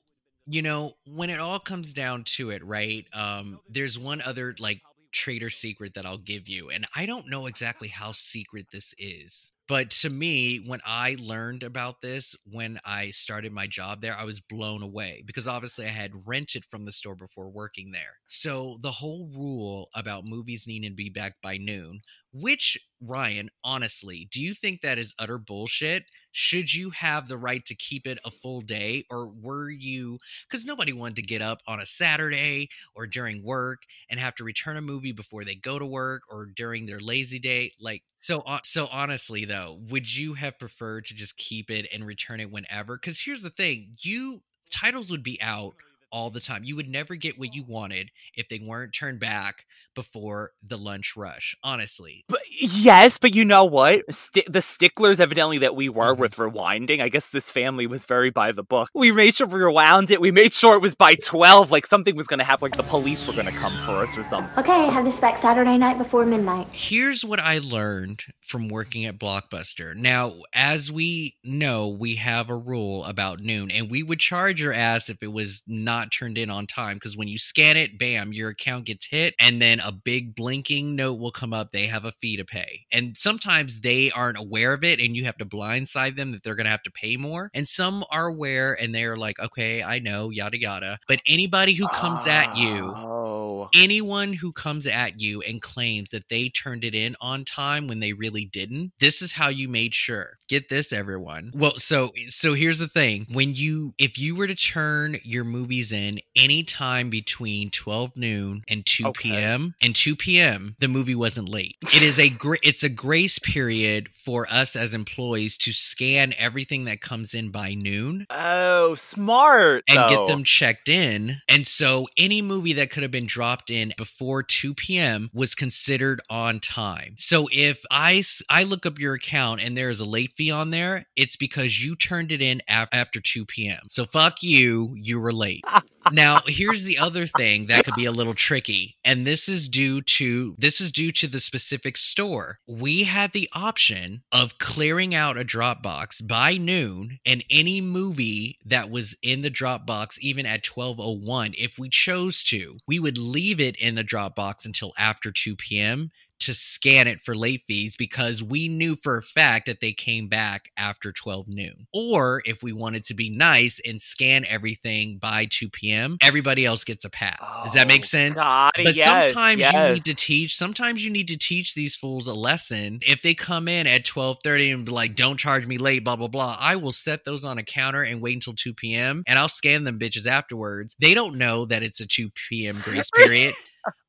you know when it all comes down to it right um there's one other like trader secret that i'll give you and i don't know exactly how secret this is but to me when i learned about this when i started my job there i was blown away because obviously i had rented from the store before working there. So the whole rule about movies needing to be back by noon which ryan honestly do you think that is utter bullshit should you have the right to keep it a full day or were you because nobody wanted to get up on a saturday or during work and have to return a movie before they go to work or during their lazy day? Like so so honestly though would you have preferred to just keep it and return it whenever? Because here's the thing you titles would be out all the time. You would never get what you wanted if they weren't turned back before the lunch rush honestly. But yes, but you know what? Sti- the sticklers, evidently, that we were Mhm. with rewinding. I guess this family was very by the book. We made sure we rewound it. We made sure it was by twelve. Like something was going to happen. Like the police were going to come for us or something. Okay, have this back Saturday night before midnight. here's what I learned from working at Blockbuster. Now, as we know, we have a rule about noon, and we would charge your ass if it was not turned in on time. Because when you scan it, bam, your account gets hit, and then a big blinking note will come up. They have a fee to pay. And sometimes they aren't aware of it, and you have to blindside them that they're going to have to pay more. And some are aware, and they're like, okay, I know, yada, yada. But anybody who comes at you, Oh. anyone who comes at you and claims that they turned it in on time when they really didn't this is how you made sure get this everyone well so so here's the thing when you if you were to turn your movies in anytime between 12 noon and 2 Okay. p.m and 2 p.m the movie wasn't late it is a gra- it's a grace period for us as employees to scan everything that comes in by noon Oh, smart. and though. get them checked in. And so any movie that could have been dropped in before 2 p.m. was considered on time. So if I I look up your account and there is a late fee on there, it's because you turned it in af- after 2 p.m. So fuck you, you were late. now, here's the other thing that could be a little tricky, and this is due to this is due to the specific store. We had the option of clearing out a Dropbox by noon and any movie that was in the Dropbox even at 1201 if we chose to. We would leave it in the Dropbox until after 2 p.m. to scan it for late fees because we knew for a fact that they came back after 12 noon. Or if we wanted to be nice and scan everything by 2 p.m., everybody else gets a pass. Does that make Oh, sense? God, but yes, sometimes you need to teach, sometimes you need to teach these fools a lesson. If they come in at 12:30 and be like, "Don't charge me late," blah blah blah, I will set those on a counter and wait until 2 p.m. and I'll scan them bitches afterwards. They don't know that it's a 2 p.m. grace period.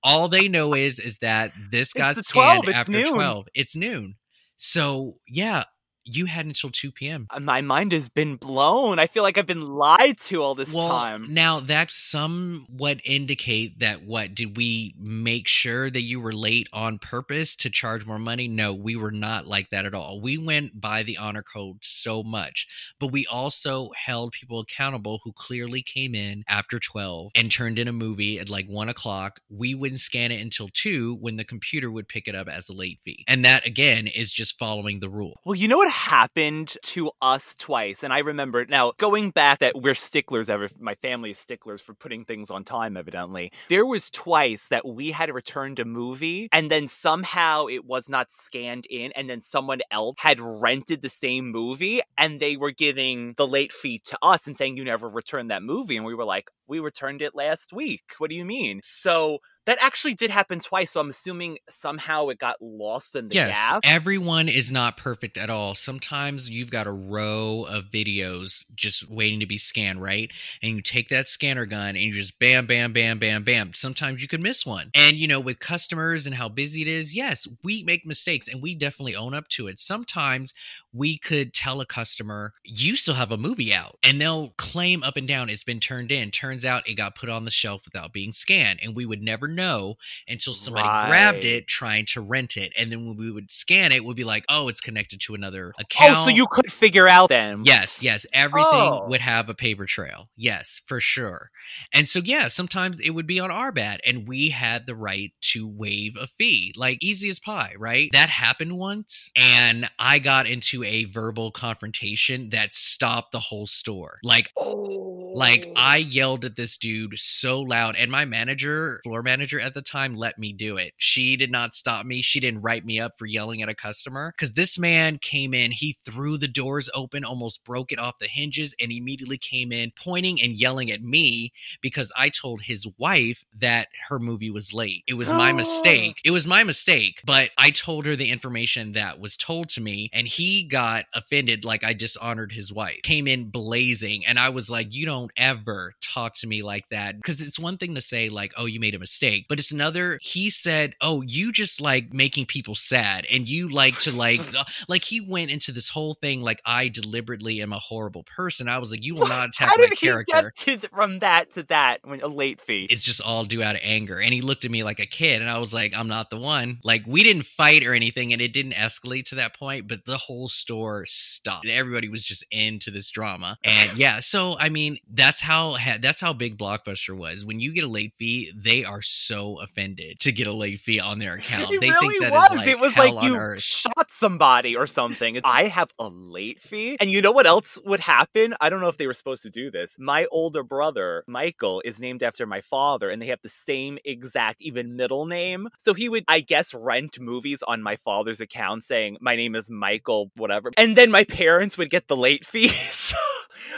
All they know is is that this got scanned 12, after noon. 12. It's noon. So, yeah, you had until 2 p.m. Uh, My mind has been blown. I feel like I've been lied to all this well, time. Now that somewhat indicate that what did we make sure that you were late on purpose to charge more money? No, we were not like that at all. We went by the honor code so much, but we also held people accountable who clearly came in after 12 and turned in a movie at like one o'clock. We wouldn't scan it until two when the computer would pick it up as a late fee. And that again is just following the rule. Well, you know what happened to us twice, and I remember now going back that we're sticklers. Ever, my family is sticklers for putting things on time. Evidently, there was twice that we had returned a movie, and then somehow it was not scanned in, and then someone else had rented the same movie, and they were giving the late fee to us and saying you never returned that movie, and we were like, we returned it last week. What do you mean? So. That actually did happen twice, so I'm assuming somehow it got lost in the yes, gap. everyone is not perfect at all. Sometimes you've got a row of videos just waiting to be scanned, right? And you take that scanner gun and you just bam, bam, bam, bam, bam. Sometimes you could miss one. And, you know, with customers and how busy it is, yes, we make mistakes and we definitely own up to it. Sometimes we could tell a customer, you still have a movie out, and they'll claim up and down it's been turned in. Turns out it got put on the shelf without being scanned, and we would never know until somebody grabbed it trying to rent it. And then when we would scan it, we'd be like, oh, it's connected to another account. Oh, so you could figure out then. Yes, yes. Everything Oh. would have a paper trail. Yes, for sure. And so, yeah, sometimes it would be on our bad, and we had the right to waive a fee, like easy as pie, right? That happened once, and I got into a verbal confrontation that stopped the whole store. Like, oh. Like I yelled at this dude so loud, and my manager, floor manager at the time, let me do it. She did not stop me. She didn't write me up for yelling at a customer because this man came in. He threw the doors open, almost broke it off the hinges, and immediately came in pointing and yelling at me because I told his wife that her movie was late. It was my oh. mistake. It was my mistake, but I told her the information that was told to me, and he got offended like I dishonored his wife. Came in blazing, and I was like, You don't ever talk to me like that. Because it's one thing to say, like, Oh, you made a mistake, but it's another. He said, Oh, you just like making people sad, and you like to like, uh, like he went into this whole thing like I deliberately am a horrible person. I was like, You will not attack How my did he character get to from that to that when a late fee? it's just all due out of anger. And he looked at me like a kid, and I was like, I'm not the one. Like, we didn't fight or anything, and it didn't escalate to that point, but the whole store stopped. Everybody was just into this drama. And yeah, so I mean, that's how that's how big Blockbuster was. When you get a late fee, they are so offended to get a late fee on their account. It they really think that was. is like it was like you earth. shot somebody or something. I have a late fee. And you know what else would happen? I don't know if they were supposed to do this. My older brother, Michael, is named after my father, and they have the same exact, even middle name. So he would, I guess, rent movies on my father's account saying, My name is Michael, whatever. And then my parents would get the late fees.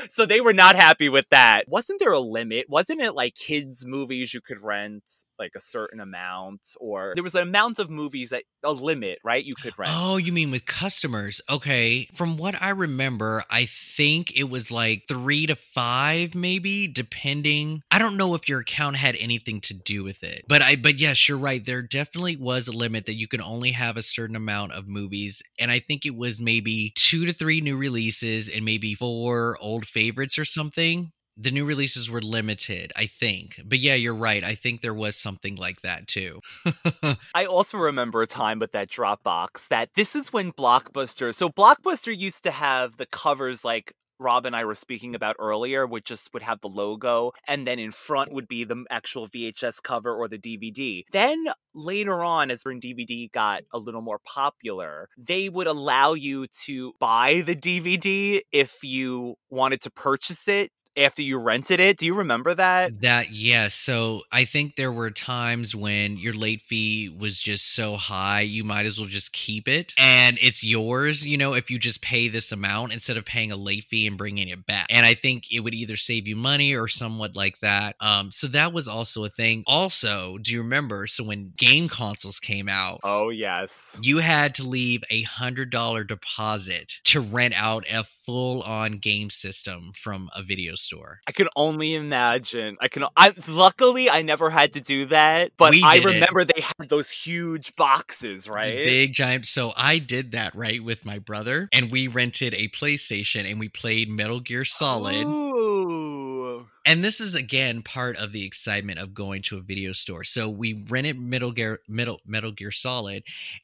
so they were not happy with that. Wasn't there a limit? Wasn't it like kids' movies you could rent like a certain amount? Or there was an amount of movies that a limit, right? You could rent. Oh, you mean with customers? Okay. From what I remember, I think it was like three to five, maybe, depending. I don't know if your account had anything to do with it. But I but yes, you're right. There definitely was a limit that you can only have a certain amount of movies. And I think it was maybe two to three new releases and maybe four old favorites or something. The new releases were limited, I think. But yeah, you're right. I think there was something like that too. I also remember a time with that Dropbox that this is when Blockbuster. So Blockbuster used to have the covers like Rob and I were speaking about earlier, would just would have the logo, and then in front would be the actual VHS cover or the DVD. Then later on, as when DVD got a little more popular, they would allow you to buy the DVD if you wanted to purchase it after you rented it. Do you remember that? That yes. So I think there were times when your late fee was just so high, you might as well just keep it, and it's yours. You know, if you just pay this amount instead of paying a late fee and bringing it back. And I think it would either save you money or somewhat like that. Um, so that was also a thing. Also, do you remember? So when game consoles came out, Oh yes. you had to leave a hundred dollar deposit to rent out a full on game system from a video store. I can only imagine. I can. I luckily I never had to do that, but I did it. remember they had those huge boxes, The right? Big giant. So I did that right with my brother, and we rented a PlayStation and we played Metal Gear Solid. Ooh. And this is again part of the excitement of going to a video store. So we rented Metal Gear Metal Metal Gear Solid,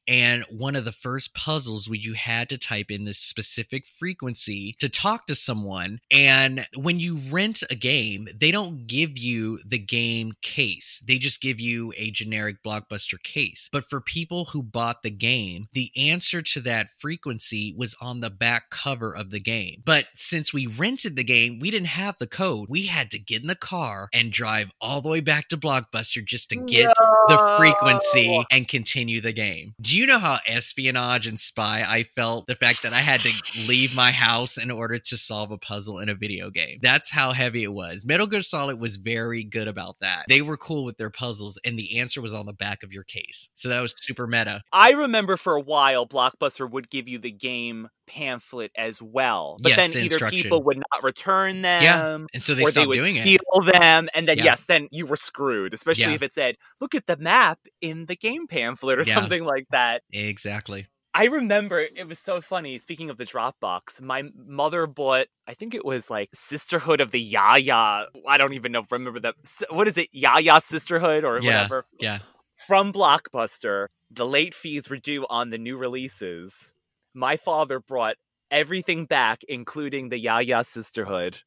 and one of the first puzzles where you had to type in this specific frequency to talk to someone. And when you rent a game, they don't give you the game case. They just give you a generic blockbuster case. But for people who bought the game, the answer to that frequency was on the back cover of the game. But since we rented the game, we didn't have the code. We had get in the car and drive all the way back to Blockbuster just to get the frequency and continue the game. Do you know how espionage and spy I felt? The fact that I had to leave my house in order to solve a puzzle in a video game. That's how heavy it was. Metal Gear Solid was very good about that. They were cool with their puzzles, and the answer was on the back of your case. So that was super meta. I remember for a while Blockbuster would give you the game pamphlet as well, but Yes, then the either instruction. people would not return them, Yeah, and so they or they would doing it. steal them, and then Yeah. yes, then you were screwed. Especially Yeah. if it said, "Look at the map in the game pamphlet" or something like that. Exactly. I remember it was so funny. Speaking of the Dropbox, my mother bought, I think it was like Sisterhood of the Yaya. I don't even know, remember that. What is it? Yaya Sisterhood or whatever. Yeah. From Blockbuster. The late fees were due on the new releases. My father brought everything back, including the Yaya Sisterhood,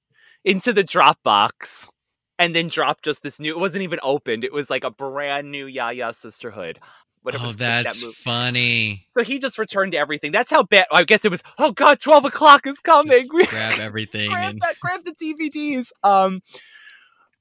into the Dropbox. And then dropped just this new. It wasn't even opened. It was like a brand new Yaya Sisterhood. Whatever Oh, that's that funny. So he just returned everything. That's how bad. I guess it was. Oh God, twelve o'clock is coming. We Grab everything grab, and that, grab the DVDs. Um,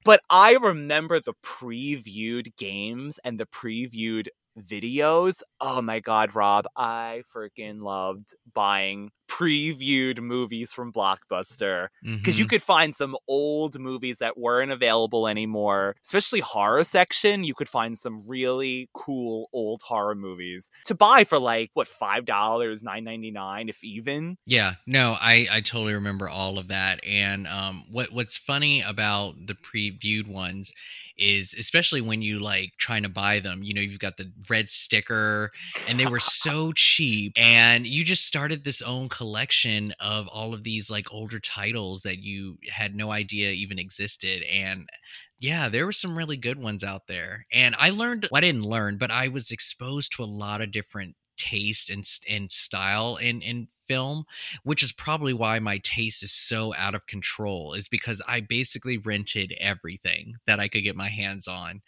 but I remember the previewed games and the previewed videos. Oh my God, Rob, I freaking loved buying previewed movies from Blockbuster because you Mhm. could find some old movies that weren't available anymore, especially horror section. You could find some really cool old horror movies to buy for like what five dollars, nine ninety nine, if even. Yeah, no, I I totally remember all of that. And um, what what's funny about the previewed ones is, especially when you like trying to buy them, you know, you've got the red sticker, and they were so cheap, and you just started this own collection of all of these like older titles that you had no idea even existed, and yeah, there were some really good ones out there. And I learned, well, I didn't learn, but I was exposed to a lot of different taste and and style in in film which is probably why my taste is so out of control is because I basically rented everything that I could get my hands on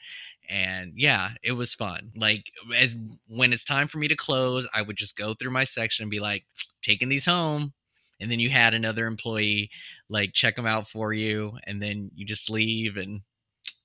and yeah it was fun like as when it's time for me to close I would just go through my section and be like taking these home and then you had another employee like check them out for you and then you just leave and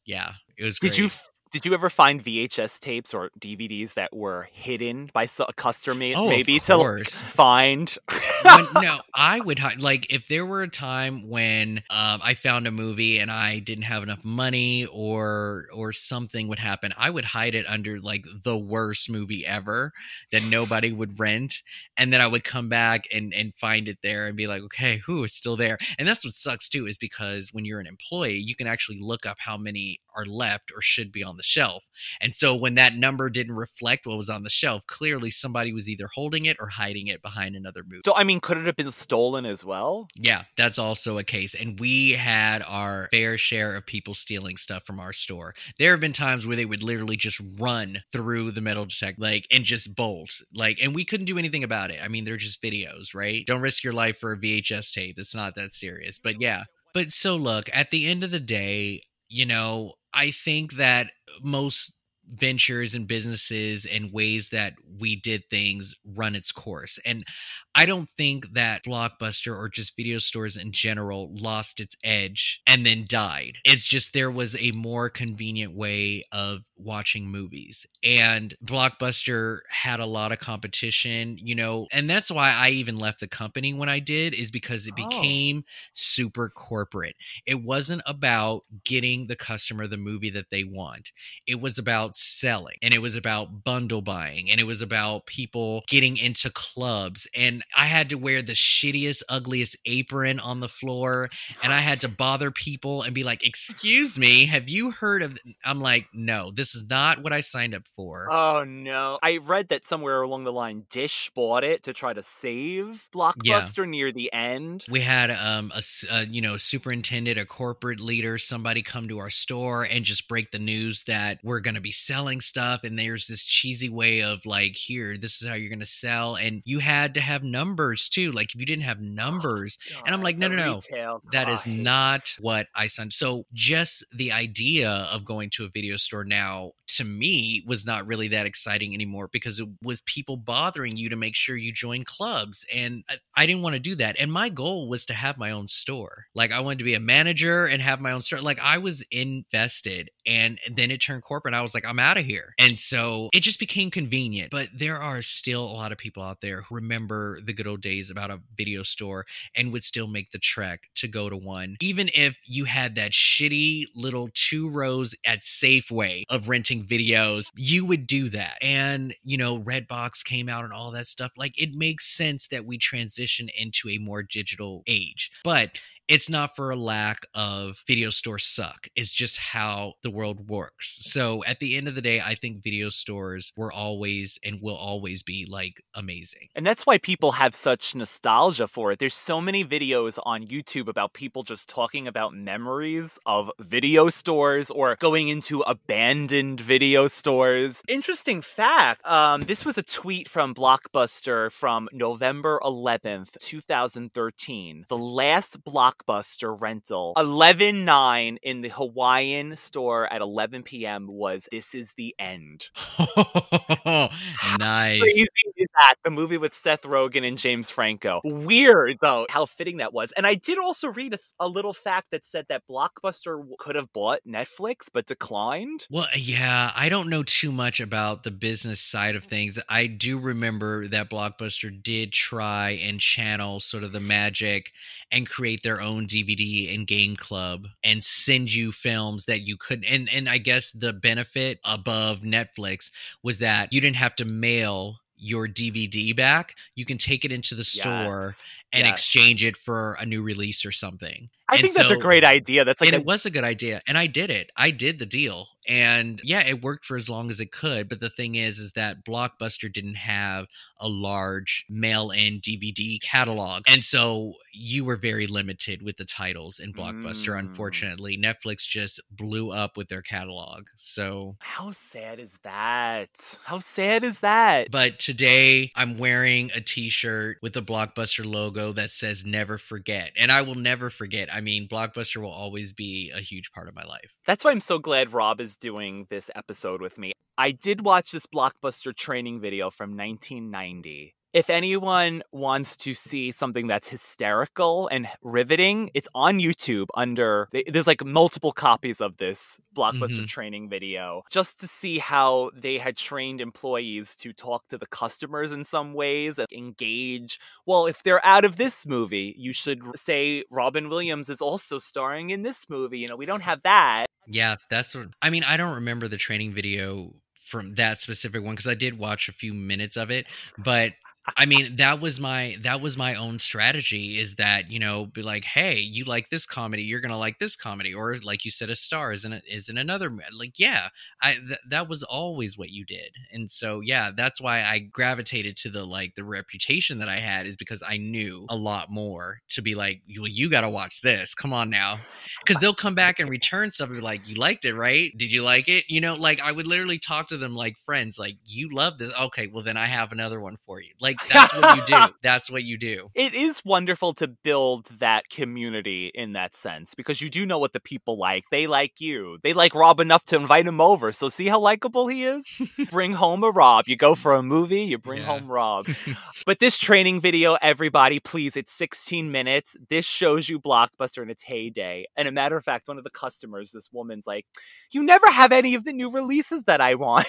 yeah it was Did you great. Did you ever find VHS tapes or DVDs that were hidden by a customer Oh, maybe to like, find? when, no, I would hide. Like, if there were a time when um, I found a movie and I didn't have enough money, or or something would happen, I would hide it under like the worst movie ever that nobody would rent, and then I would come back and and find it there and be like, okay, who it's still there. And that's what sucks too, is because when you're an employee, you can actually look up how many are left or should be on the shelf. And so when that number didn't reflect what was on the shelf, clearly somebody was either holding it or hiding it behind another movie. so I mean, could it have been stolen as well? Yeah, that's also a case. And we had our fair share of people stealing stuff from our store. There have been times where they would literally just run through the metal detector, like, and just bolt. Like, and we couldn't do anything about it. I mean, they're just videos, right? Don't risk your life for a VHS tape. It's not that serious. But yeah. But so look, at the end of the day, you know, I think that most ventures and businesses and ways that we did things run its course. And I don't think that Blockbuster or just video stores in general lost its edge and then died. It's just there was a more convenient way of watching movies. And Blockbuster had a lot of competition, you know, and that's why I even left the company when I did, is because it Oh. became super corporate. It wasn't about getting the customer the movie that they want it was about selling and it was about bundle buying and it was about people getting into clubs and i had to wear the shittiest ugliest apron on the floor and i had to bother people and be like excuse me have you heard of i'm like no this is not what i signed up for Oh no. I read that somewhere along the line Dish bought it to try to save Blockbuster near the end. we had um a, a, you know superintendent a corporate leader somebody come to our store and just break the news that we're going to be selling stuff and there's this cheesy way of like here this is how you're going to sell and you had to have numbers too like if you didn't have numbers and i'm like no no no retail, that is God, not what I signed. So just the idea of going to a video store now about to me was not really that exciting anymore because it was people bothering you to make sure you join clubs and I, I didn't want to do that. And my goal was to have my own store. Like I wanted to be a manager and have my own store. Like I was invested and then it turned corporate. I was like I'm out of here. And so it just became convenient. But there are still a lot of people out there who remember the good old days about a video store and would still make the trek to go to one, even if you had that shitty little two rows at Safeway of renting videos, you would do that. And, you know, Redbox came out and all that stuff. Like, it makes sense that we transition into a more digital age. But it's not for a lack of video stores suck. It's just how the world works. So at the end of the day, I think video stores were always and will always be like amazing. And that's why people have such nostalgia for it. There's so many videos on YouTube about people just talking about memories of video stores or going into abandoned video stores. Interesting fact um, this was a tweet from Blockbuster from November 11th, 2013. The last Blockbuster rental, 11.9 in the Hawaiian store at 11 p.m., was This Is the End. nice. crazy is that? The movie with Seth Rogen and James Franco. Weird, though, how fitting that was. And I did also read a, a little fact that said that Blockbuster could have bought Netflix but declined. Well, yeah, I don't know too much about the business side of things. I do remember that Blockbuster did try and channel sort of the magic and create their own DVD and game club and send you films that you couldn't. And and I guess the benefit above Netflix was that you didn't have to mail your DVD back. You can take it into the store Yes, and yes. exchange it for a new release or something. I And think that's a great idea. That's like and a- it was a good idea and i did it i did the deal and yeah it worked for as long as it could but the thing is is that blockbuster didn't have a large mail-in dvd catalog and so you were very limited with the titles in blockbuster Mm. unfortunately netflix just blew up with their catalog so How sad is that? How sad is that? but today I'm wearing a t-shirt with the Blockbuster logo that says never forget. And I will never forget. I mean, Blockbuster will always be a huge part of my life. That's why I'm so glad Rob is doing this episode with me. I did watch this Blockbuster training video from 1990. If anyone wants to see something that's hysterical and riveting, it's on YouTube under there's like multiple copies of this Blockbuster Mhm. training video just to see how they had trained employees to talk to the customers in some ways, and engage. Well, if they're out of this movie, you should say Robin Williams is also starring in this movie. You know, we don't have that. Yeah, that's what I mean. I don't remember the training video from that specific one because I did watch a few minutes of it, but I mean that was my that was my own strategy is that you know be like hey you like this comedy you're gonna like this comedy or like you said a star isn't a, is in another like yeah I th- that was always what you did and so yeah that's why I gravitated to the like the reputation that I had is because I knew a lot more to be like well you got to watch this come on now because they'll come back and return stuff and be like you liked it right? Did you like it? You know like I would literally talk to them like friends like you love this? Okay well then I have another one for you like like that's what you do. That's what you do. It is wonderful to build that community in that sense because you do know what the people like. They like you. They like Rob enough to invite him over. So see how likable he is? bring home a Rob. You go for a movie, you bring Yeah. home Rob. but this training video, everybody, please, it's 16 minutes. This shows you Blockbuster in its heyday. And a matter of fact, one of the customers, this woman's like, You never have any of the new releases that I want.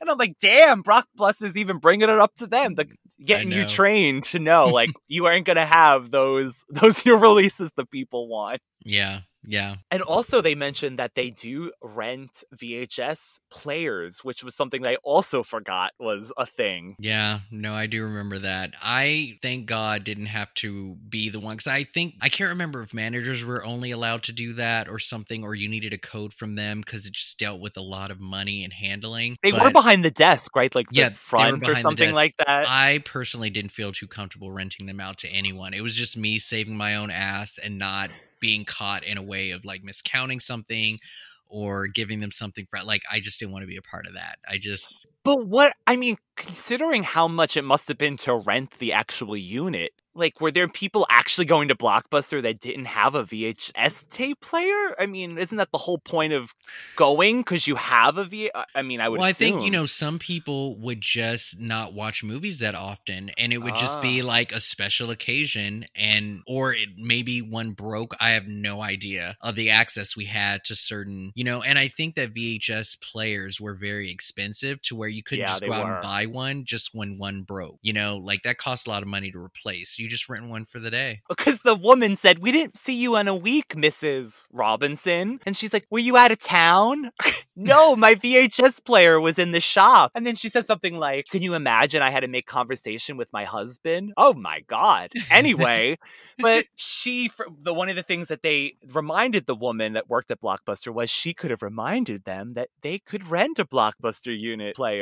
And I'm like, damn, Brock Blockbuster's even bringing it up to them, the, mm, getting you trained to know, like, you aren't gonna have those those new releases the people want. Yeah, yeah. And also, they mentioned that they do rent VHS players, which was something they also forgot was a thing. Yeah, no, I do remember that. I thank God didn't have to be the one because I think I can't remember if managers were only allowed to do that or something, or you needed a code from them because it just dealt with a lot of money and handling. They were behind the desk, right? Like Yeah, the front or something like that. I personally didn't feel too comfortable renting them out to anyone. It was just me saving my own ass and not being caught in a way of like miscounting something or giving them something for like I just didn't want to be a part of that. I just But what I mean, considering how much it must have been to rent the actual unit, like were there people actually going to Blockbuster that didn't have a VHS tape player? I mean, isn't that the whole point of going because you have a V? I- mean, I would. well, I think you know some people would just not watch movies that often, and it would just be Ah. like a special occasion, and or it maybe one broke. I have no idea of the access we had to certain, you know. And I think that VHS players were very expensive to where you couldn't Yeah, just go out were. and buy one just when one broke. You know, like that cost a lot of money to replace. You just rent one for the day. Uh, because the woman said, We didn't see you in a week, Mrs. Robinson. And she's like, Were you out of town? no, my VHS player was in the shop. And then she said something like, Can you imagine I had to make conversation with my husband? Oh my God. Anyway, but she, the one of the things that they reminded the woman that worked at Blockbuster was she could have reminded them that they could rent a Blockbuster unit player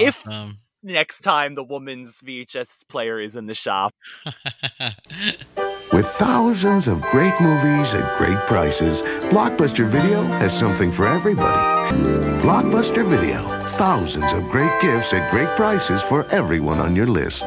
if Awesome. next time the woman's VHS player is in the shop. With thousands of great movies at great prices, Blockbuster Video has something for everybody. Blockbuster Video. Thousands of great gifts at great prices for everyone on your list.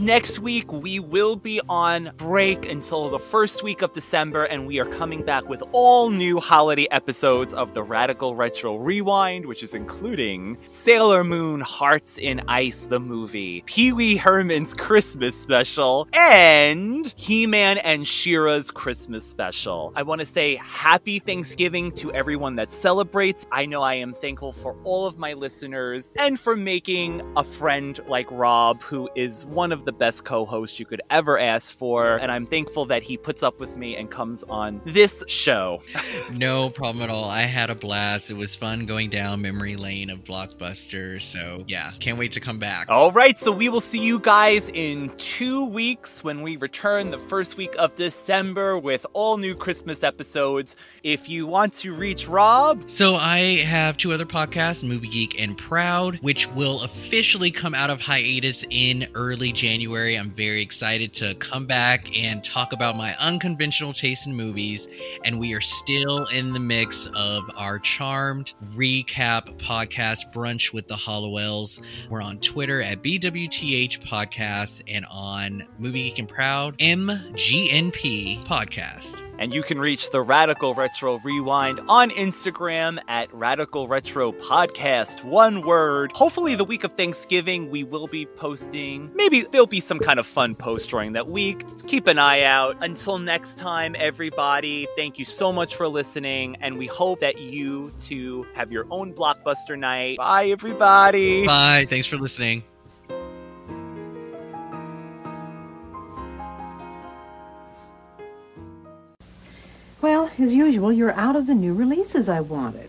Next week, we will be on break until the first week of December, and we are coming back with all new holiday episodes of the Radical Retro Rewind, which is including Sailor Moon Hearts in Ice, the movie, Pee Wee Herman's Christmas special, and He Man and She-Ra's Christmas special. I want to say happy Thanksgiving to everyone that celebrates. I know I am thankful for all of my listeners and for making a friend like Rob, who is one of the best co host you could ever ask for. And I'm thankful that he puts up with me and comes on this show. No problem at all. I had a blast. It was fun going down memory lane of Blockbuster. So, yeah, can't wait to come back. All right, so we will see you guys in two weeks when we return the first week of December with all new Christmas episodes. If you want to reach Rob, So, I have two other podcasts, Movie Geek and Proud, which will officially come out of hiatus in early January. I'm very excited to come back and talk about my unconventional taste in movies. And we are still in the mix of our charmed recap podcast, Brunch with the Halliwells. We're on Twitter at BWTH Podcast and on Movie Geek and Proud, MGNP Podcast. And you can reach the Radical Retro Rewind on Instagram at Radical Retro Podcast, one word. Hopefully, the week of Thanksgiving, we will be posting. Maybe there'll be some kind of fun post during that week. Keep an eye out. Until next time, everybody, thank you so much for listening, and we hope that you too have your own blockbuster night. Bye, everybody. Bye. Thanks for listening. Well, as usual, you're out of the new releases I wanted.